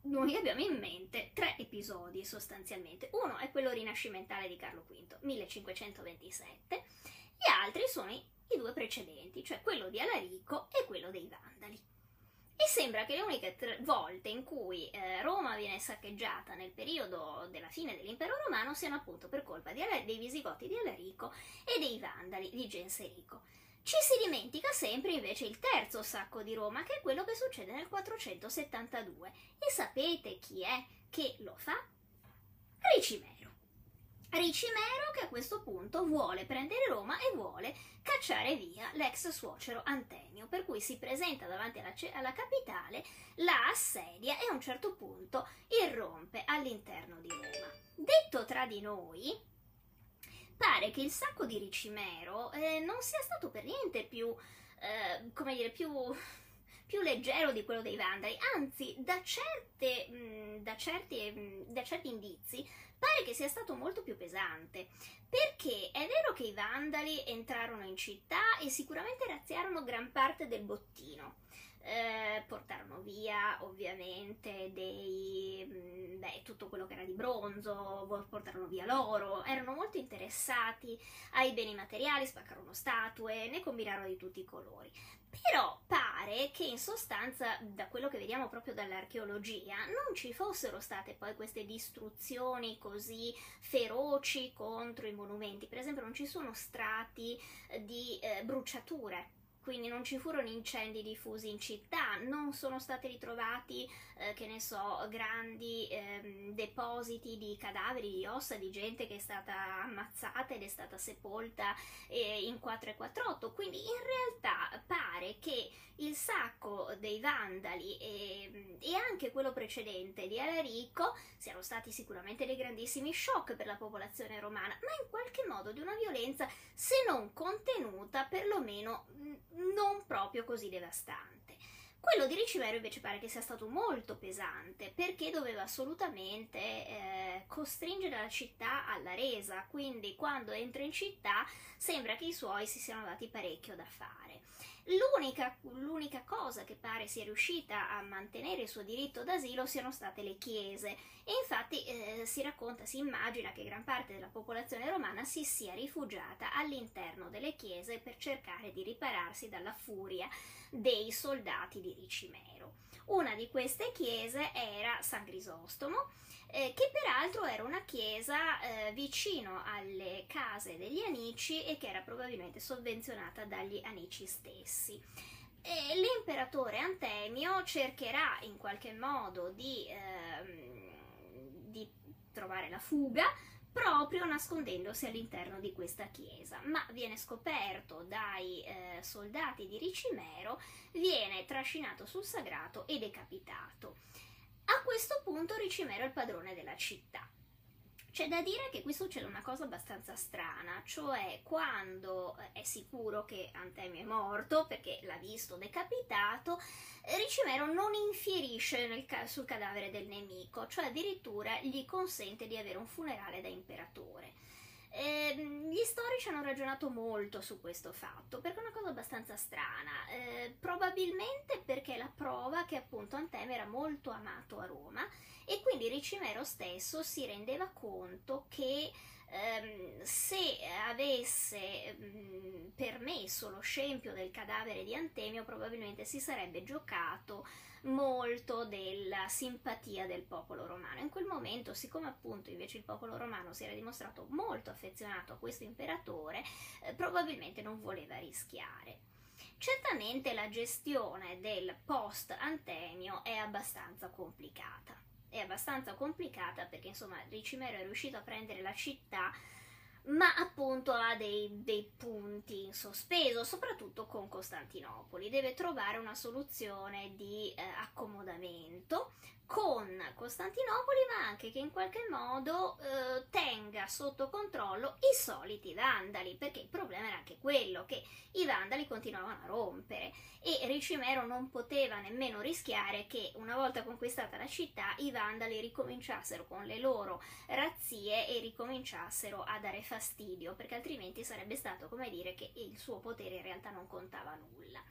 noi abbiamo in mente tre episodi sostanzialmente. Uno è quello rinascimentale di Carlo V, 1527, gli altri sono i, i due precedenti, cioè quello di Alarico e quello dei Vandali. E sembra che le uniche tre volte in cui eh, Roma viene saccheggiata nel periodo della fine dell'impero romano siano appunto per colpa di, dei Visigoti di Alarico e dei Vandali di Genserico. Ci si dimentica sempre invece il terzo sacco di Roma, che è quello che succede nel 472. E sapete chi è che lo fa? Ricimero. Ricimero che a questo punto vuole prendere Roma e vuole cacciare via l'ex suocero Antemio, per cui si presenta davanti alla, alla, capitale, la assedia e a un certo punto irrompe all'interno di Roma. Detto tra di noi, pare che il sacco di Ricimero eh, non sia stato per niente più, eh, come dire, più, più, leggero di quello dei Vandali, anzi, da, certe, mh, mm, da, certi, mh, mm, da certi indizi pare che sia stato molto più pesante, perché è vero che i Vandali entrarono in città e sicuramente razziarono gran parte del bottino, eh, portarono via ovviamente dei, mm, beh, tutto quello che era di bronzo, portarono via l'oro, erano molto interessati ai beni materiali, spaccarono statue, ne combinarono di tutti i colori. Però pare che in sostanza, da quello che vediamo proprio dall'archeologia, non ci fossero state poi queste distruzioni così feroci contro i monumenti. Per esempio non ci sono strati di eh, bruciature quindi non ci furono incendi diffusi in città, non sono stati ritrovati, eh, che ne so, grandi eh, depositi di cadaveri, di ossa di gente che è stata ammazzata ed è stata sepolta eh, in 448. Quindi in realtà pare che il sacco dei Vandali e, e anche quello precedente di Alarico siano stati sicuramente dei grandissimi shock per la popolazione romana, ma in qualche modo di una violenza, se non contenuta, perlomeno non proprio così devastante. Quello di Ricimero invece pare che sia stato molto pesante perché doveva assolutamente eh, costringere la città alla resa, quindi quando entra in città sembra che i suoi si siano dati parecchio da fare. L'unica, l'unica, cosa che pare sia riuscita a mantenere il suo diritto d'asilo siano state le chiese e infatti eh, si racconta, si immagina che gran parte della popolazione romana si sia rifugiata all'interno delle chiese per cercare di ripararsi dalla furia dei soldati di Ricimero. Una di queste chiese era San Grisostomo eh, che peraltro era una chiesa eh, vicino alle case degli Anici e che era probabilmente sovvenzionata dagli Anici stessi. E l'imperatore Antemio cercherà in qualche modo di, ehm, di trovare la fuga proprio nascondendosi all'interno di questa chiesa, ma viene scoperto dai eh, soldati di Ricimero, viene trascinato sul sagrato e decapitato. A questo punto Ricimero è il padrone della città. C'è da dire che qui succede una cosa abbastanza strana, cioè quando è sicuro che Antemio è morto perché l'ha visto decapitato, Ricimero non infierisce ca- sul cadavere del nemico, cioè addirittura gli consente di avere un funerale da imperatore. Eh, gli storici hanno ragionato molto su questo fatto perché è una cosa abbastanza strana, eh, probabilmente perché la prova che appunto Anteme era molto amato a Roma e quindi Ricimero stesso si rendeva conto che ehm, se avesse mh, mm, permesso lo scempio del cadavere di Antemio probabilmente si sarebbe giocato molto della simpatia del popolo romano. In quel momento, siccome appunto invece il popolo romano si era dimostrato molto affezionato a questo imperatore, eh, probabilmente non voleva rischiare. Certamente la gestione del post Antemio è abbastanza complicata. È abbastanza complicata perché insomma Ricimero è riuscito a prendere la città ma appunto ha dei, dei, punti in sospeso, soprattutto con Costantinopoli. Deve trovare una soluzione di eh, accomodamento con Costantinopoli, ma anche che in qualche modo eh, tenga sotto controllo i soliti vandali, perché il problema era anche quello che i vandali continuavano a rompere e Ricimero non poteva nemmeno rischiare che una volta conquistata la città i vandali ricominciassero con le loro razzie e ricominciassero a dare fastidio, perché altrimenti sarebbe stato come dire che il suo potere in realtà non contava nulla.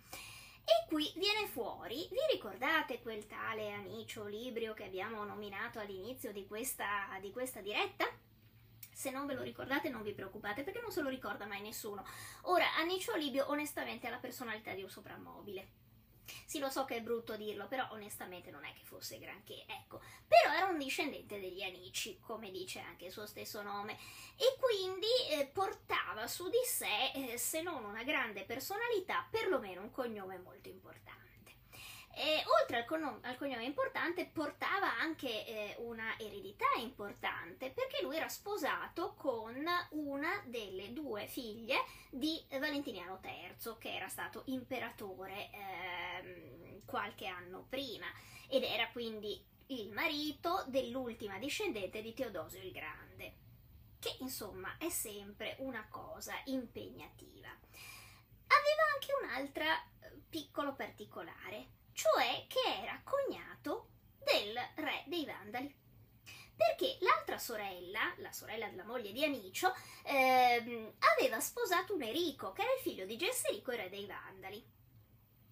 E qui viene fuori, vi ricordate quel tale Anicio Librio che abbiamo nominato all'inizio di questa, di questa diretta? Se non ve lo ricordate non vi preoccupate perché non se lo ricorda mai nessuno. Ora, Anicio Libio onestamente ha la personalità di un soprammobile sì, lo so che è brutto dirlo, però onestamente non è che fosse granché, ecco. Però era un discendente degli Anici, come dice anche il suo stesso nome, e quindi eh, portava su di sé, eh, se non una grande personalità, perlomeno un cognome molto importante. E, oltre al, con- al, cognome importante portava anche eh, una eredità importante perché lui era sposato con una delle due figlie di Valentiniano III che era stato imperatore eh, qualche anno prima ed era quindi il marito dell'ultima discendente di Teodosio il Grande che insomma è sempre una cosa impegnativa. Aveva anche un'altra eh, piccolo particolare cioè che era cognato del re dei Vandali. Perché l'altra sorella, la sorella della moglie di Anicio, ehm, aveva sposato un Erico, che era il figlio di Gesserico, re dei Vandali.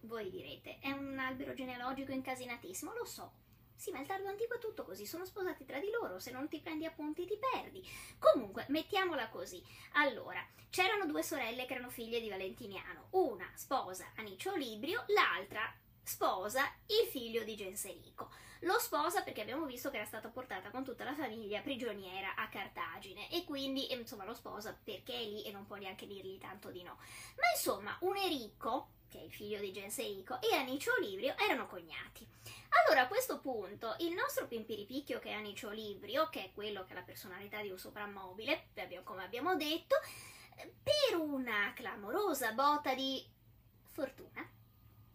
Voi direte, è un albero genealogico incasinatissimo, lo so. Sì, ma il tardo antico è tutto così, sono sposati tra di loro, se non ti prendi appunti ti perdi. Comunque, mettiamola così. Allora, c'erano due sorelle che erano figlie di Valentiniano. Una sposa Anicio Librio, l'altra sposa il figlio di Genserico. Lo sposa perché abbiamo visto che era stata portata con tutta la famiglia prigioniera a Cartagine e quindi insomma lo sposa perché è lì e non può neanche dirgli tanto di no. Ma insomma un Erico, che è il figlio di Genserico, e Anicio Livrio erano cognati. Allora a questo punto il nostro Pimpiripicchio che è Anicio Livrio, che è quello che ha la personalità di un soprammobile, come abbiamo detto, per una clamorosa botta di fortuna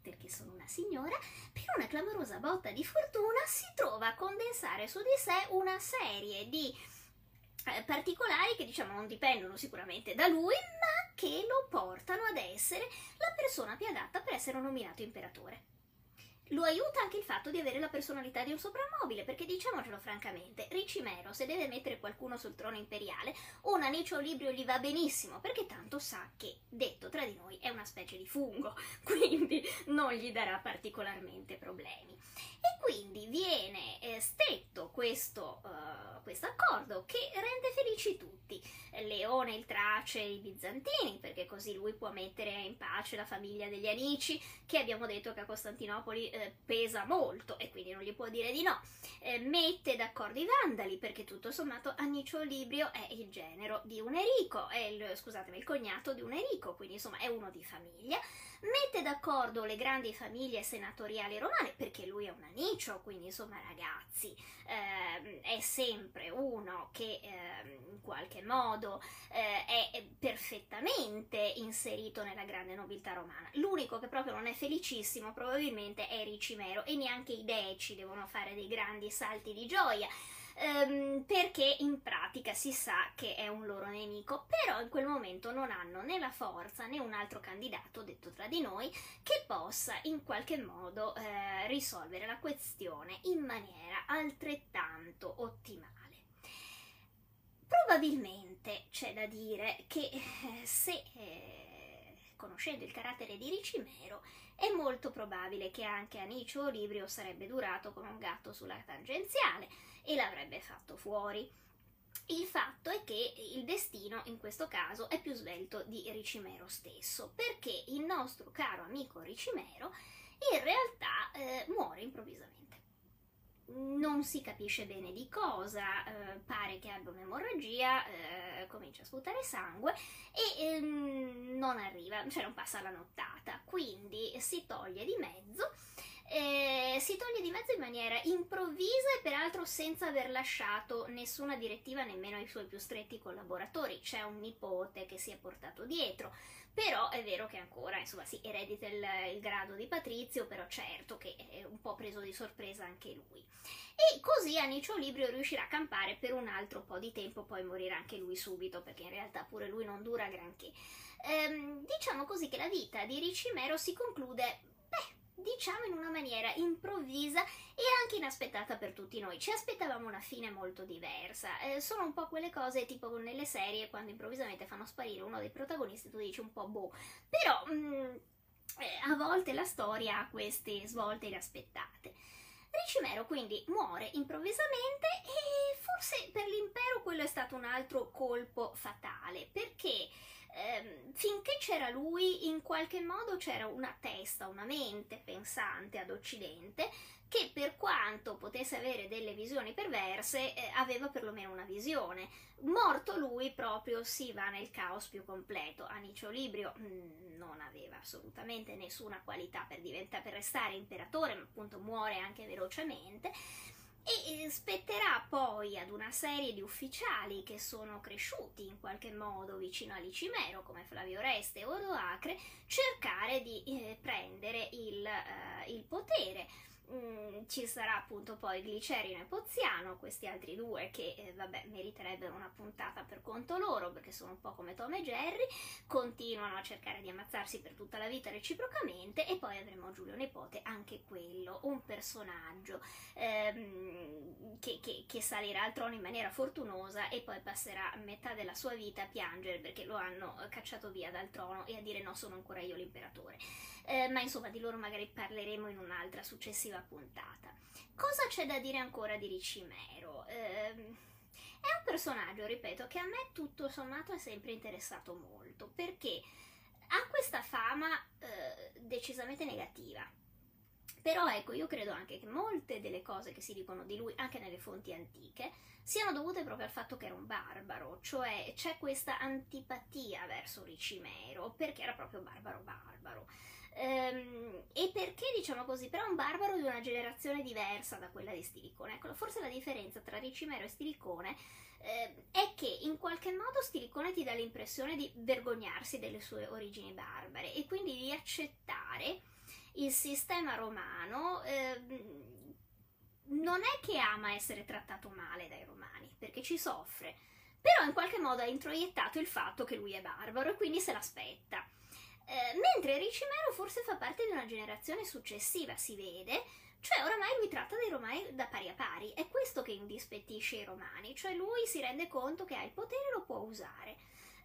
perché sono una signora, per una clamorosa botta di fortuna si trova a condensare su di sé una serie di eh, particolari che diciamo non dipendono sicuramente da lui, ma che lo portano ad essere la persona più adatta per essere nominato imperatore. Lo aiuta anche il fatto di avere la personalità di un soprammobile, perché diciamocelo francamente, Ricimero, se deve mettere qualcuno sul trono imperiale, un Anicio Librio gli va benissimo, perché tanto sa che, detto tra di noi, è una specie di fungo, quindi non gli darà particolarmente problemi. E quindi viene eh, stretto questo, uh, questo accordo che rende felici tutti, Leone, il Trace, i Bizantini, perché così lui può mettere in pace la famiglia degli Anici, che abbiamo detto che a Costantinopoli eh, pesa molto e quindi non gli può dire di no. Eh, mette d'accordo i Vandali perché tutto sommato Anicio Librio è il genero di un Erico, è il, scusatemi, il cognato di un Erico, quindi insomma è uno di famiglia d'accordo le grandi famiglie senatoriali romane perché lui è un anicio, quindi insomma ragazzi ehm, è sempre uno che ehm, in qualche modo eh, è perfettamente inserito nella grande nobiltà romana. L'unico che proprio non è felicissimo probabilmente è Ricimero e neanche i deci devono fare dei grandi salti di gioia ehm, perché in pratica si sa che è un loro nemico, però in quel momento non hanno né la forza né un altro candidato, detto tra di noi, che possa in qualche modo eh, risolvere la questione in maniera altrettanto ottimale. Probabilmente c'è da dire che eh, se, eh, conoscendo il carattere di Ricimero, è molto probabile che anche Anicio Olibrio sarebbe durato con un gatto sulla tangenziale e l'avrebbe fatto fuori. Il fatto è che il destino in questo caso è più svelto di Ricimero stesso, perché il nostro caro amico Ricimero in realtà eh, muore improvvisamente. Non si capisce bene di cosa, eh, pare che abbia un'emorragia, eh, comincia a sputare sangue e ehm, non arriva, cioè non passa la nottata, quindi si toglie di mezzo eh, si toglie di mezzo in maniera improvvisa e peraltro senza aver lasciato nessuna direttiva nemmeno ai suoi più stretti collaboratori. C'è un nipote che si è portato dietro, però è vero che ancora insomma si eredita il, il grado di patrizio, però certo che è un po' preso di sorpresa anche lui. E così Anicio Librio riuscirà a campare per un altro po' di tempo, poi morirà anche lui subito, perché in realtà pure lui non dura granché. Ehm, diciamo così che la vita di Ricimero si conclude, beh, diciamo in una maniera improvvisa e anche inaspettata per tutti noi. Ci aspettavamo una fine molto diversa. Eh, sono un po' quelle cose tipo nelle serie quando improvvisamente fanno sparire uno dei protagonisti, tu dici un po' boh. Però mh, mm, eh, a volte la storia ha queste svolte inaspettate. Ricimero quindi muore improvvisamente e forse per l'impero quello è stato un altro colpo fatale perché ehm, finché c'era lui, in qualche modo c'era una testa, una mente pensante ad Occidente che per quanto potesse avere delle visioni perverse, eh, aveva perlomeno una visione. Morto lui proprio si va nel caos più completo. Anicio Librio mm, non aveva assolutamente nessuna qualità per, per restare imperatore, ma appunto muore anche velocemente e spetterà poi ad una serie di ufficiali che sono cresciuti in qualche modo vicino a Licimero come Flavio Reste e Odoacre cercare di eh, prendere il, eh, il potere Mm, ci sarà appunto poi Glicerino e Poziano, questi altri due che eh, vabbè meriterebbero una puntata per conto loro perché sono un po' come Tom e Jerry, continuano a cercare di ammazzarsi per tutta la vita reciprocamente e poi avremo Giulio Nepote, anche quello, un personaggio ehm, che, che, che salirà al trono in maniera fortunosa e poi passerà metà della sua vita a piangere perché lo hanno cacciato via dal trono e a dire no sono ancora io l'imperatore eh, ma insomma di loro magari parleremo in un'altra successiva puntata. Cosa c'è da dire ancora di Ricimero? Eh, è un personaggio, ripeto, che a me tutto sommato è sempre interessato molto, perché ha questa fama eh, decisamente negativa. Però ecco, io credo anche che molte delle cose che si dicono di lui, anche nelle fonti antiche, siano dovute proprio al fatto che era un barbaro, cioè c'è questa antipatia verso Ricimero, perché era proprio barbaro barbaro. Ehm, e perché diciamo così? Però è un barbaro di una generazione diversa da quella di Stilicone. Ecco, forse la differenza tra Ricimero e Stilicone eh, è che in qualche modo Stilicone ti dà l'impressione di vergognarsi delle sue origini barbare e quindi di accettare il sistema romano. Eh, non è che ama essere trattato male dai romani, perché ci soffre, però in qualche modo ha introiettato il fatto che lui è barbaro e quindi se l'aspetta. Eh, mentre Ricimero forse fa parte di una generazione successiva, si vede, cioè oramai lui tratta dei romani da pari a pari, è questo che indispettisce i romani, cioè lui si rende conto che ha il potere e lo può usare.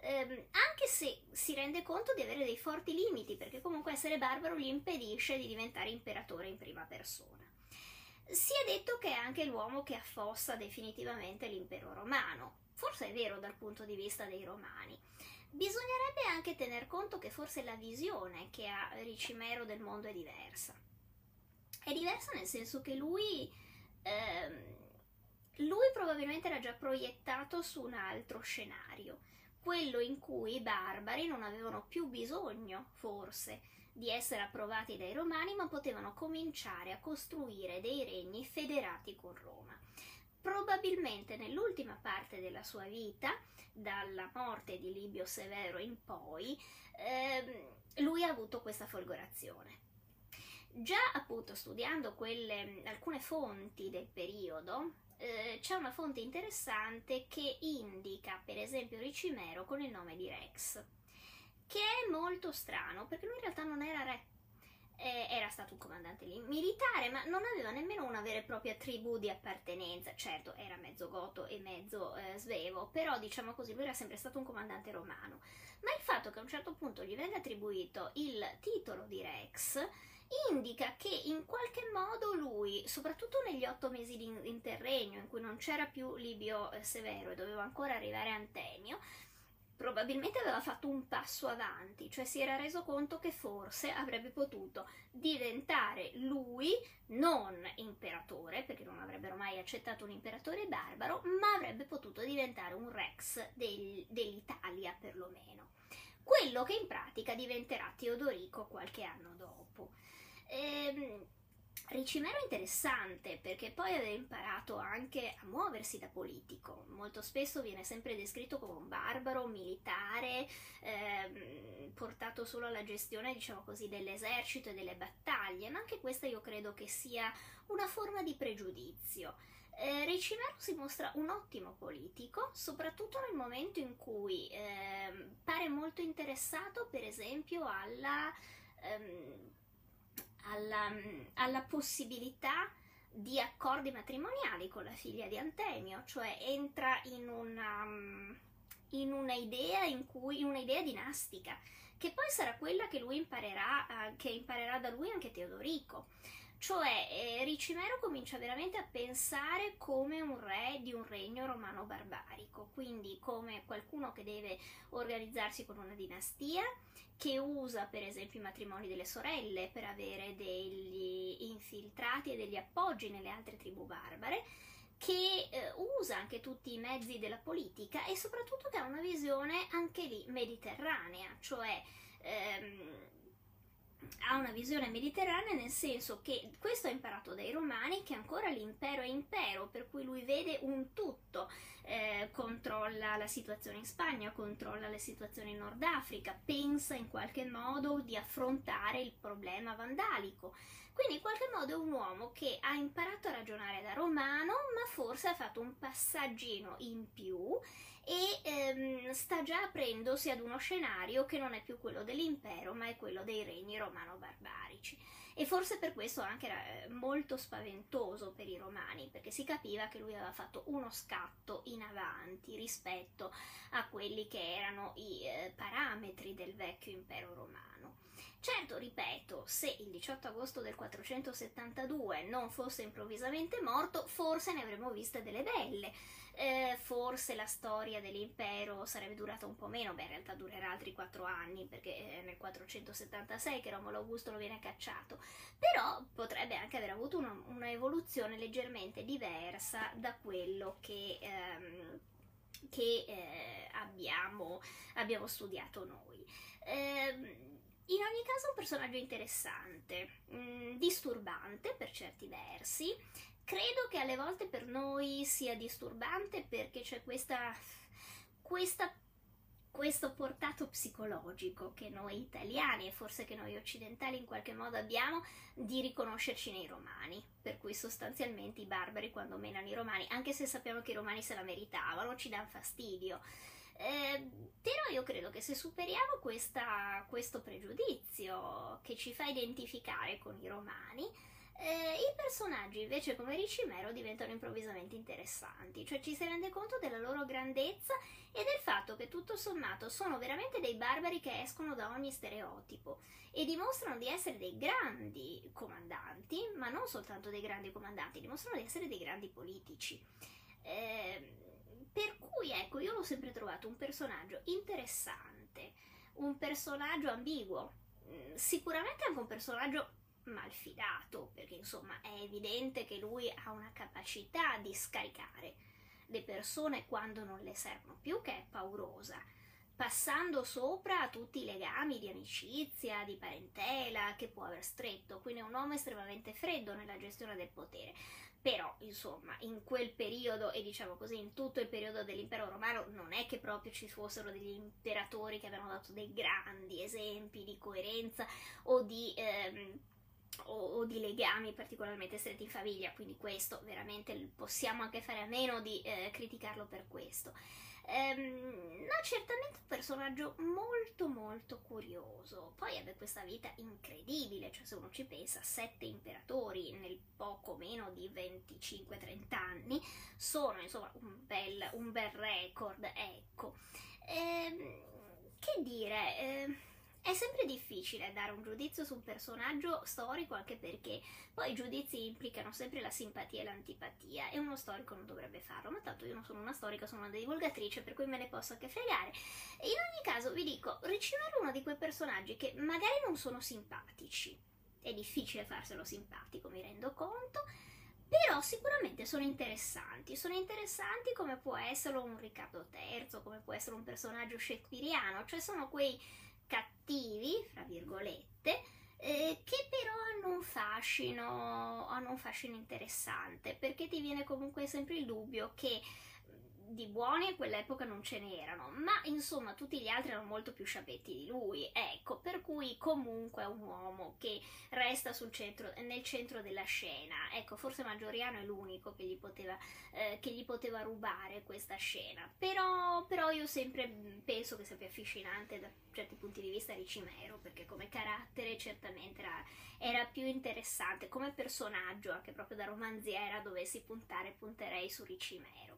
Eh, anche se si rende conto di avere dei forti limiti, perché comunque essere barbaro gli impedisce di diventare imperatore in prima persona. Si è detto che è anche l'uomo che affossa definitivamente l'impero romano. Forse è vero dal punto di vista dei romani. Bisognerebbe anche tener conto che forse la visione che ha Ricimero del mondo è diversa. È diversa nel senso che lui, ehm, lui probabilmente era già proiettato su un altro scenario, quello in cui i barbari non avevano più bisogno, forse, di essere approvati dai romani, ma potevano cominciare a costruire dei regni federati con Roma. Probabilmente nell'ultima parte della sua vita, dalla morte di Libio Severo in poi, ehm, lui ha avuto questa folgorazione. Già appunto studiando quelle, alcune fonti del periodo, eh, c'è una fonte interessante che indica per esempio Ricimero con il nome di Rex, che è molto strano perché lui in realtà non era re, eh, era stato un comandante militare, ma non aveva nemmeno una vera e propria tribù di appartenenza. Certo, era mezzo goto e mezzo eh, svevo, però diciamo così, lui era sempre stato un comandante romano. Ma il fatto che a un certo punto gli venga attribuito il titolo di Rex indica che in qualche modo lui, soprattutto negli otto mesi di interregno in cui non c'era più Libio eh, Severo e doveva ancora arrivare Antemio, probabilmente aveva fatto un passo avanti, cioè si era reso conto che forse avrebbe potuto diventare lui non imperatore, perché non avrebbero mai accettato un imperatore barbaro, ma avrebbe potuto diventare un rex del, dell'Italia perlomeno. Quello che in pratica diventerà Teodorico qualche anno dopo. Ehm, Ricimero interessante perché poi aveva imparato anche a muoversi da politico. Molto spesso viene sempre descritto come un barbaro, militare, ehm, portato solo alla gestione, diciamo così, dell'esercito e delle battaglie, ma anche questa io credo che sia una forma di pregiudizio. Eh, Ricimero si mostra un ottimo politico, soprattutto nel momento in cui eh, pare molto interessato, per esempio, alla ehm, alla, alla possibilità di accordi matrimoniali con la figlia di Antemio, cioè entra in una, in una idea in cui, in un'idea dinastica, che poi sarà quella che lui imparerà, eh, che imparerà da lui anche Teodorico. Cioè eh, Ricimero comincia veramente a pensare come un re di un regno romano barbarico, quindi come qualcuno che deve organizzarsi con una dinastia, che usa per esempio i matrimoni delle sorelle per avere degli infiltrati e degli appoggi nelle altre tribù barbare, che eh, usa anche tutti i mezzi della politica e soprattutto che ha una visione anche lì mediterranea, cioè ehm, ha una visione mediterranea nel senso che questo ha imparato dai romani che ancora l'impero è impero, per cui lui vede un tutto, eh, controlla la situazione in Spagna, controlla la situazione in Nord Africa, pensa in qualche modo di affrontare il problema vandalico. Quindi in qualche modo è un uomo che ha imparato a ragionare da romano, ma forse ha fatto un passaggino in più e ehm, sta già aprendosi ad uno scenario che non è più quello dell'impero, ma è quello dei regni romano-barbarici. E forse per questo anche era eh, molto spaventoso per i romani, perché si capiva che lui aveva fatto uno scatto in avanti rispetto a quelli che erano i eh, parametri del vecchio impero romano. Certo, ripeto, se il 18 agosto del 472 non fosse improvvisamente morto, forse ne avremmo viste delle belle. Eh, forse la storia dell'impero sarebbe durata un po' meno, beh in realtà durerà altri 4 anni perché è nel 476 che Romolo Augusto lo viene cacciato, però potrebbe anche aver avuto una, una evoluzione leggermente diversa da quello che, ehm, che eh, abbiamo, abbiamo, studiato noi. Eh, in ogni caso un personaggio interessante, mh, mm, disturbante per certi versi. Credo che alle volte per noi sia disturbante perché c'è questa, questa, questo portato psicologico che noi italiani e forse che noi occidentali in qualche modo abbiamo di riconoscerci nei romani, per cui sostanzialmente i barbari quando menano i romani, anche se sappiamo che i romani se la meritavano, ci danno fastidio. Eh, però io credo che se superiamo questa, questo pregiudizio che ci fa identificare con i romani, eh, i personaggi invece come Ricimero diventano improvvisamente interessanti, cioè ci si rende conto della loro grandezza e del fatto che tutto sommato sono veramente dei barbari che escono da ogni stereotipo e dimostrano di essere dei grandi comandanti, ma non soltanto dei grandi comandanti, dimostrano di essere dei grandi politici. Eh, per cui ecco, io l'ho sempre trovato un personaggio interessante, un personaggio ambiguo, mm, sicuramente anche un personaggio malfidato, perché insomma è evidente che lui ha una capacità di scaricare le persone quando non le servono più, che è paurosa, passando sopra tutti i legami di amicizia, di parentela che può aver stretto, quindi è un uomo estremamente freddo nella gestione del potere. Però, insomma, in quel periodo, e diciamo così, in tutto il periodo dell'impero romano, non è che proprio ci fossero degli imperatori che avevano dato dei grandi esempi di coerenza o di, ehm, o, o, di legami particolarmente stretti in famiglia, quindi questo veramente possiamo anche fare a meno di eh, criticarlo per questo. Ehm, no, certamente un personaggio molto molto curioso. Poi ebbe questa vita incredibile, cioè se uno ci pensa, sette imperatori nel poco meno di 25-30 anni sono insomma un bel, un bel record, ecco. Ehm, che dire? Ehm, è sempre difficile dare un giudizio su un personaggio storico anche perché poi i giudizi implicano sempre la simpatia e l'antipatia e uno storico non dovrebbe farlo, ma tanto io non sono una storica, sono una divulgatrice per cui me ne posso anche fregare. E in ogni caso vi dico, Ricimero è uno di quei personaggi che magari non sono simpatici, è difficile farselo simpatico, mi rendo conto, però sicuramente sono interessanti, sono interessanti come può essere un Riccardo III, come può essere un personaggio shakespeariano, cioè sono quei cattivi, fra virgolette, eh, che però hanno un fascino, hanno un fascino interessante, perché ti viene comunque sempre il dubbio che di buoni a quell'epoca non ce n'erano, ma insomma tutti gli altri erano molto più sciabetti di lui, ecco, per cui comunque è un uomo che resta centro, nel centro della scena, ecco, forse Maggioriano è l'unico che gli poteva, eh, che gli poteva rubare questa scena, però, però, io sempre penso che sia più affascinante da certi punti di vista Ricimero, perché come carattere certamente era, era più interessante, come personaggio, anche proprio da romanziera dovessi puntare, punterei su Ricimero.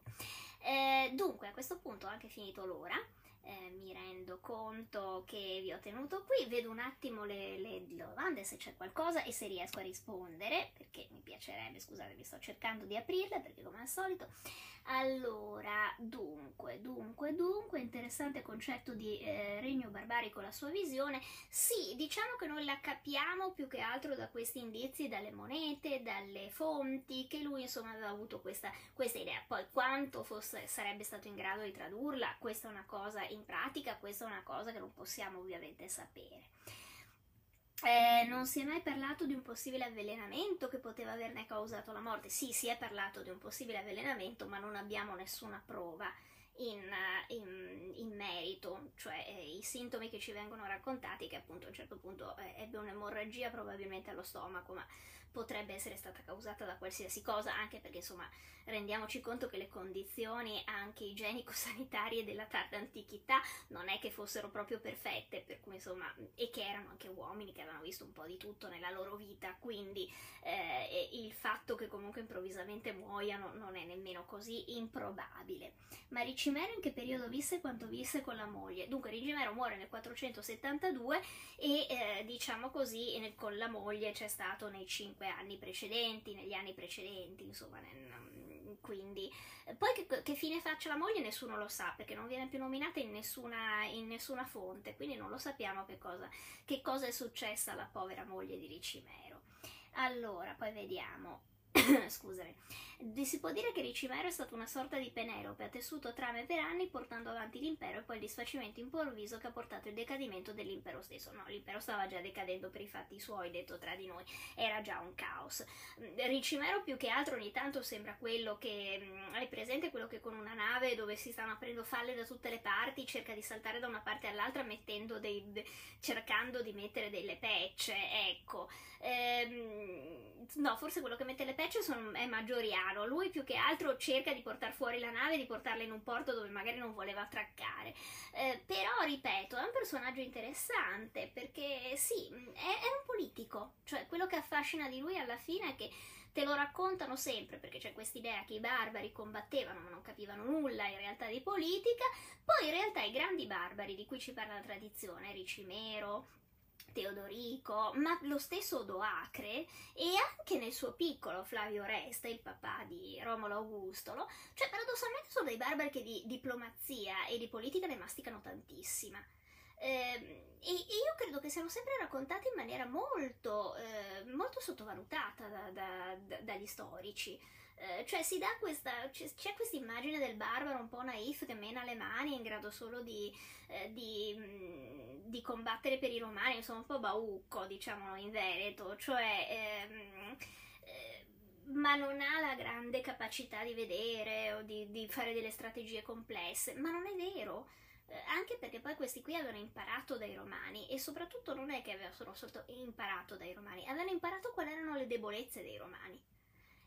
Eh, dunque, a questo punto ho anche finito l'ora. Eh, mi rendo conto che vi ho tenuto qui, vedo un attimo le, le, domande se c'è qualcosa e se riesco a rispondere, perché mi piacerebbe, scusate, vi sto cercando di aprirle perché come al solito allora, dunque, dunque, dunque, interessante concetto di eh, regno barbarico, la sua visione. Sì, diciamo che noi la capiamo più che altro da questi indizi, dalle monete, dalle fonti, che lui insomma aveva avuto questa, questa idea. Poi quanto fosse, sarebbe stato in grado di tradurla, questa è una cosa in pratica, questa è una cosa che non possiamo ovviamente sapere. Eh, non si è mai parlato di un possibile avvelenamento che poteva averne causato la morte. Sì, si è parlato di un possibile avvelenamento, ma non abbiamo nessuna prova in, in, in merito, cioè eh, i sintomi che ci vengono raccontati, che appunto a un certo punto eh, ebbe un'emorragia probabilmente allo stomaco, ma potrebbe essere stata causata da qualsiasi cosa, anche perché insomma rendiamoci conto che le condizioni anche igienico-sanitarie della tarda antichità non è che fossero proprio perfette, per cui insomma, e che erano anche uomini che avevano visto un po' di tutto nella loro vita, quindi eh, il fatto che comunque improvvisamente muoiano non è nemmeno così improbabile. Ma Ricimero in che periodo visse quanto visse con la moglie? Dunque Ricimero muore nel 472 e eh, diciamo così nel, con la moglie c'è stato nei cinque anni precedenti, negli anni precedenti, insomma, nel, quindi poi che, che, fine faccia la moglie nessuno lo sa perché non viene più nominata in nessuna, in nessuna fonte, quindi non lo sappiamo che cosa, che cosa è successa alla povera moglie di Ricimero. Allora, poi vediamo. Scusami. Si può dire che Ricimero è stato una sorta di Penelope, ha tessuto trame per anni portando avanti l'impero e poi il disfacimento improvviso che ha portato il decadimento dell'impero stesso. No, l'impero stava già decadendo per i fatti suoi, detto tra di noi, era già un caos. Ricimero più che altro ogni tanto sembra quello che mm, hai presente, quello che con una nave dove si stanno aprendo falle da tutte le parti cerca di saltare da una parte all'altra mettendo dei, cercando di mettere delle pecce, ecco. Ehm, no, forse quello che mette le pecce sono, è Maggioriano. Lui più che altro cerca di portare fuori la nave, di portarla in un porto dove magari non voleva attraccare. Eh, però, ripeto, è un personaggio interessante perché sì, è, è un politico. Cioè, quello che affascina di lui alla fine è che te lo raccontano sempre perché c'è questa idea che i barbari combattevano ma non capivano nulla in realtà di politica, poi in realtà i grandi barbari di cui ci parla la tradizione, Ricimero, Teodorico, ma lo stesso Odoacre e anche nel suo piccolo Flavio Resta, il papà di Romolo Augustolo, cioè paradossalmente sono dei barbari che di diplomazia e di politica ne masticano tantissima. Eh, e, io credo che siano sempre raccontati in maniera molto, eh, molto sottovalutata da, da, da, dagli storici. Eh, cioè si dà questa, c'è, questa immagine del barbaro un po' naif che mena le mani in grado solo di, eh, di, mh, di, combattere per i romani, insomma un po' baucco diciamo in Veneto, cioè ehm, eh, ma non ha la grande capacità di vedere o di, di fare delle strategie complesse, ma non è vero. eh, anche perché poi questi qui avevano imparato dai romani e soprattutto non è che avevano solo imparato dai romani, avevano imparato quali erano le debolezze dei romani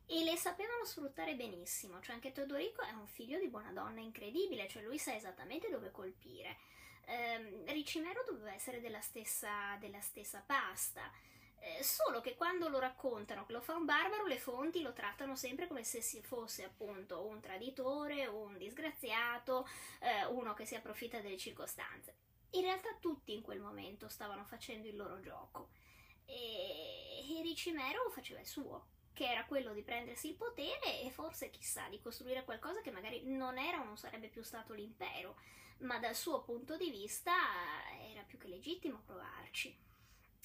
e le sapevano sfruttare benissimo, cioè anche Teodorico è un figlio di buona donna incredibile, cioè lui sa esattamente dove colpire. Eh, Ricimero doveva essere della stessa, della stessa pasta, eh, solo che quando lo raccontano che lo fa un barbaro, le fonti lo trattano sempre come se si fosse appunto un traditore, un disgraziato, eh, uno che si approfitta delle circostanze. In realtà tutti in quel momento stavano facendo il loro gioco. E, e Ricimero faceva il suo, che era quello di prendersi il potere e forse chissà di costruire qualcosa che magari non era o non sarebbe più stato l'impero, ma dal suo punto di vista era più che legittimo provarci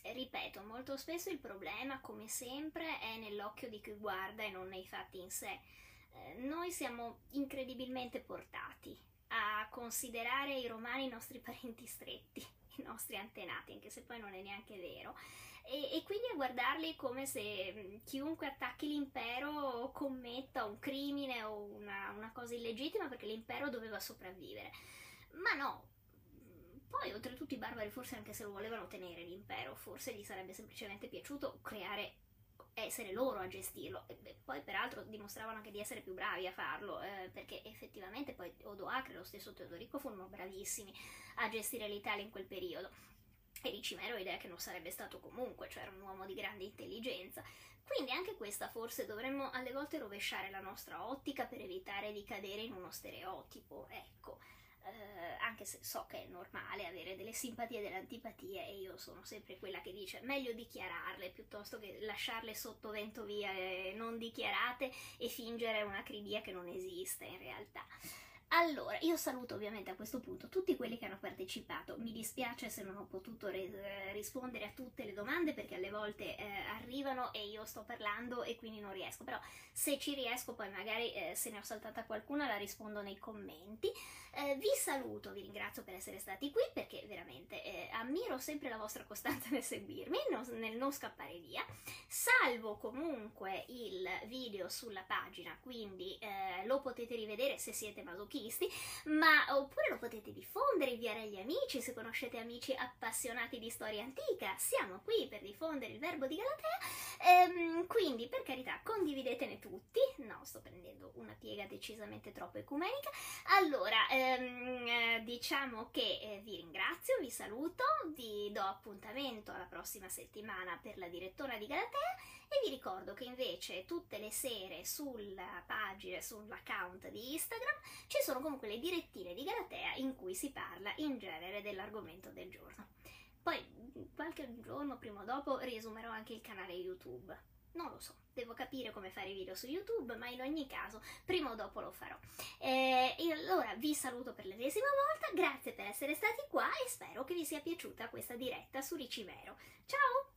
ripeto, molto spesso il problema, come sempre, è nell'occhio di chi guarda e non nei fatti in sé. Eh, noi siamo incredibilmente portati a considerare i romani i nostri parenti stretti, i nostri antenati, anche se poi non è neanche vero, e, e quindi a guardarli come se mm, chiunque attacchi l'impero commetta un crimine o una, una cosa illegittima perché l'impero doveva sopravvivere. Ma no, poi, oltretutto, i barbari, forse anche se lo volevano tenere l'impero, forse gli sarebbe semplicemente piaciuto creare, essere loro a gestirlo. E beh, poi, peraltro, dimostravano anche di essere più bravi a farlo, eh, perché effettivamente poi Odoacre e lo stesso Teodorico furono bravissimi a gestire l'Italia in quel periodo. E Ricimero idea che non sarebbe stato comunque, cioè era un uomo di grande intelligenza. Quindi anche questa forse dovremmo alle volte rovesciare la nostra ottica per evitare di cadere in uno stereotipo, ecco eh, anche se so che è normale avere delle simpatie e delle antipatie e io sono sempre quella che dice meglio dichiararle piuttosto che lasciarle sotto vento via e non dichiarate e fingere una cribia che non esiste in realtà. Allora, io saluto ovviamente a questo punto tutti quelli che hanno partecipato. Mi dispiace se non ho potuto re- rispondere a tutte le domande perché alle volte eh, arrivano e io sto parlando e quindi non riesco. Però se ci riesco poi magari eh, se ne ho saltata qualcuna la rispondo nei commenti. Eh, vi saluto, vi ringrazio per essere stati qui perché veramente eh, ammiro sempre la vostra costanza nel seguirmi, no, nel non scappare via. Salvo comunque il video sulla pagina, quindi eh, lo potete rivedere se siete masochisti artisti, ma oppure lo potete diffondere, inviare agli amici se conoscete amici appassionati di storia antica. Siamo qui per diffondere il verbo di Galatea. Ehm, quindi, per carità, condividetene tutti. No, sto prendendo una piega decisamente troppo ecumenica. Allora, ehm, eh, diciamo che eh, vi ringrazio, vi saluto, vi do appuntamento alla prossima settimana per la direttora di Galatea e vi ricordo che invece tutte le sere sulla pagina, sull'account di Instagram, ci sono comunque le direttine di Galatea in cui si parla in genere dell'argomento del giorno. Poi qualche giorno prima o dopo riesumerò anche il canale YouTube. Non lo so, devo capire come fare i video su YouTube, ma in ogni caso prima o dopo lo farò. Eh, e allora vi saluto per l'ennesima volta, grazie per essere stati qua e spero che vi sia piaciuta questa diretta su Ricimero. Ciao!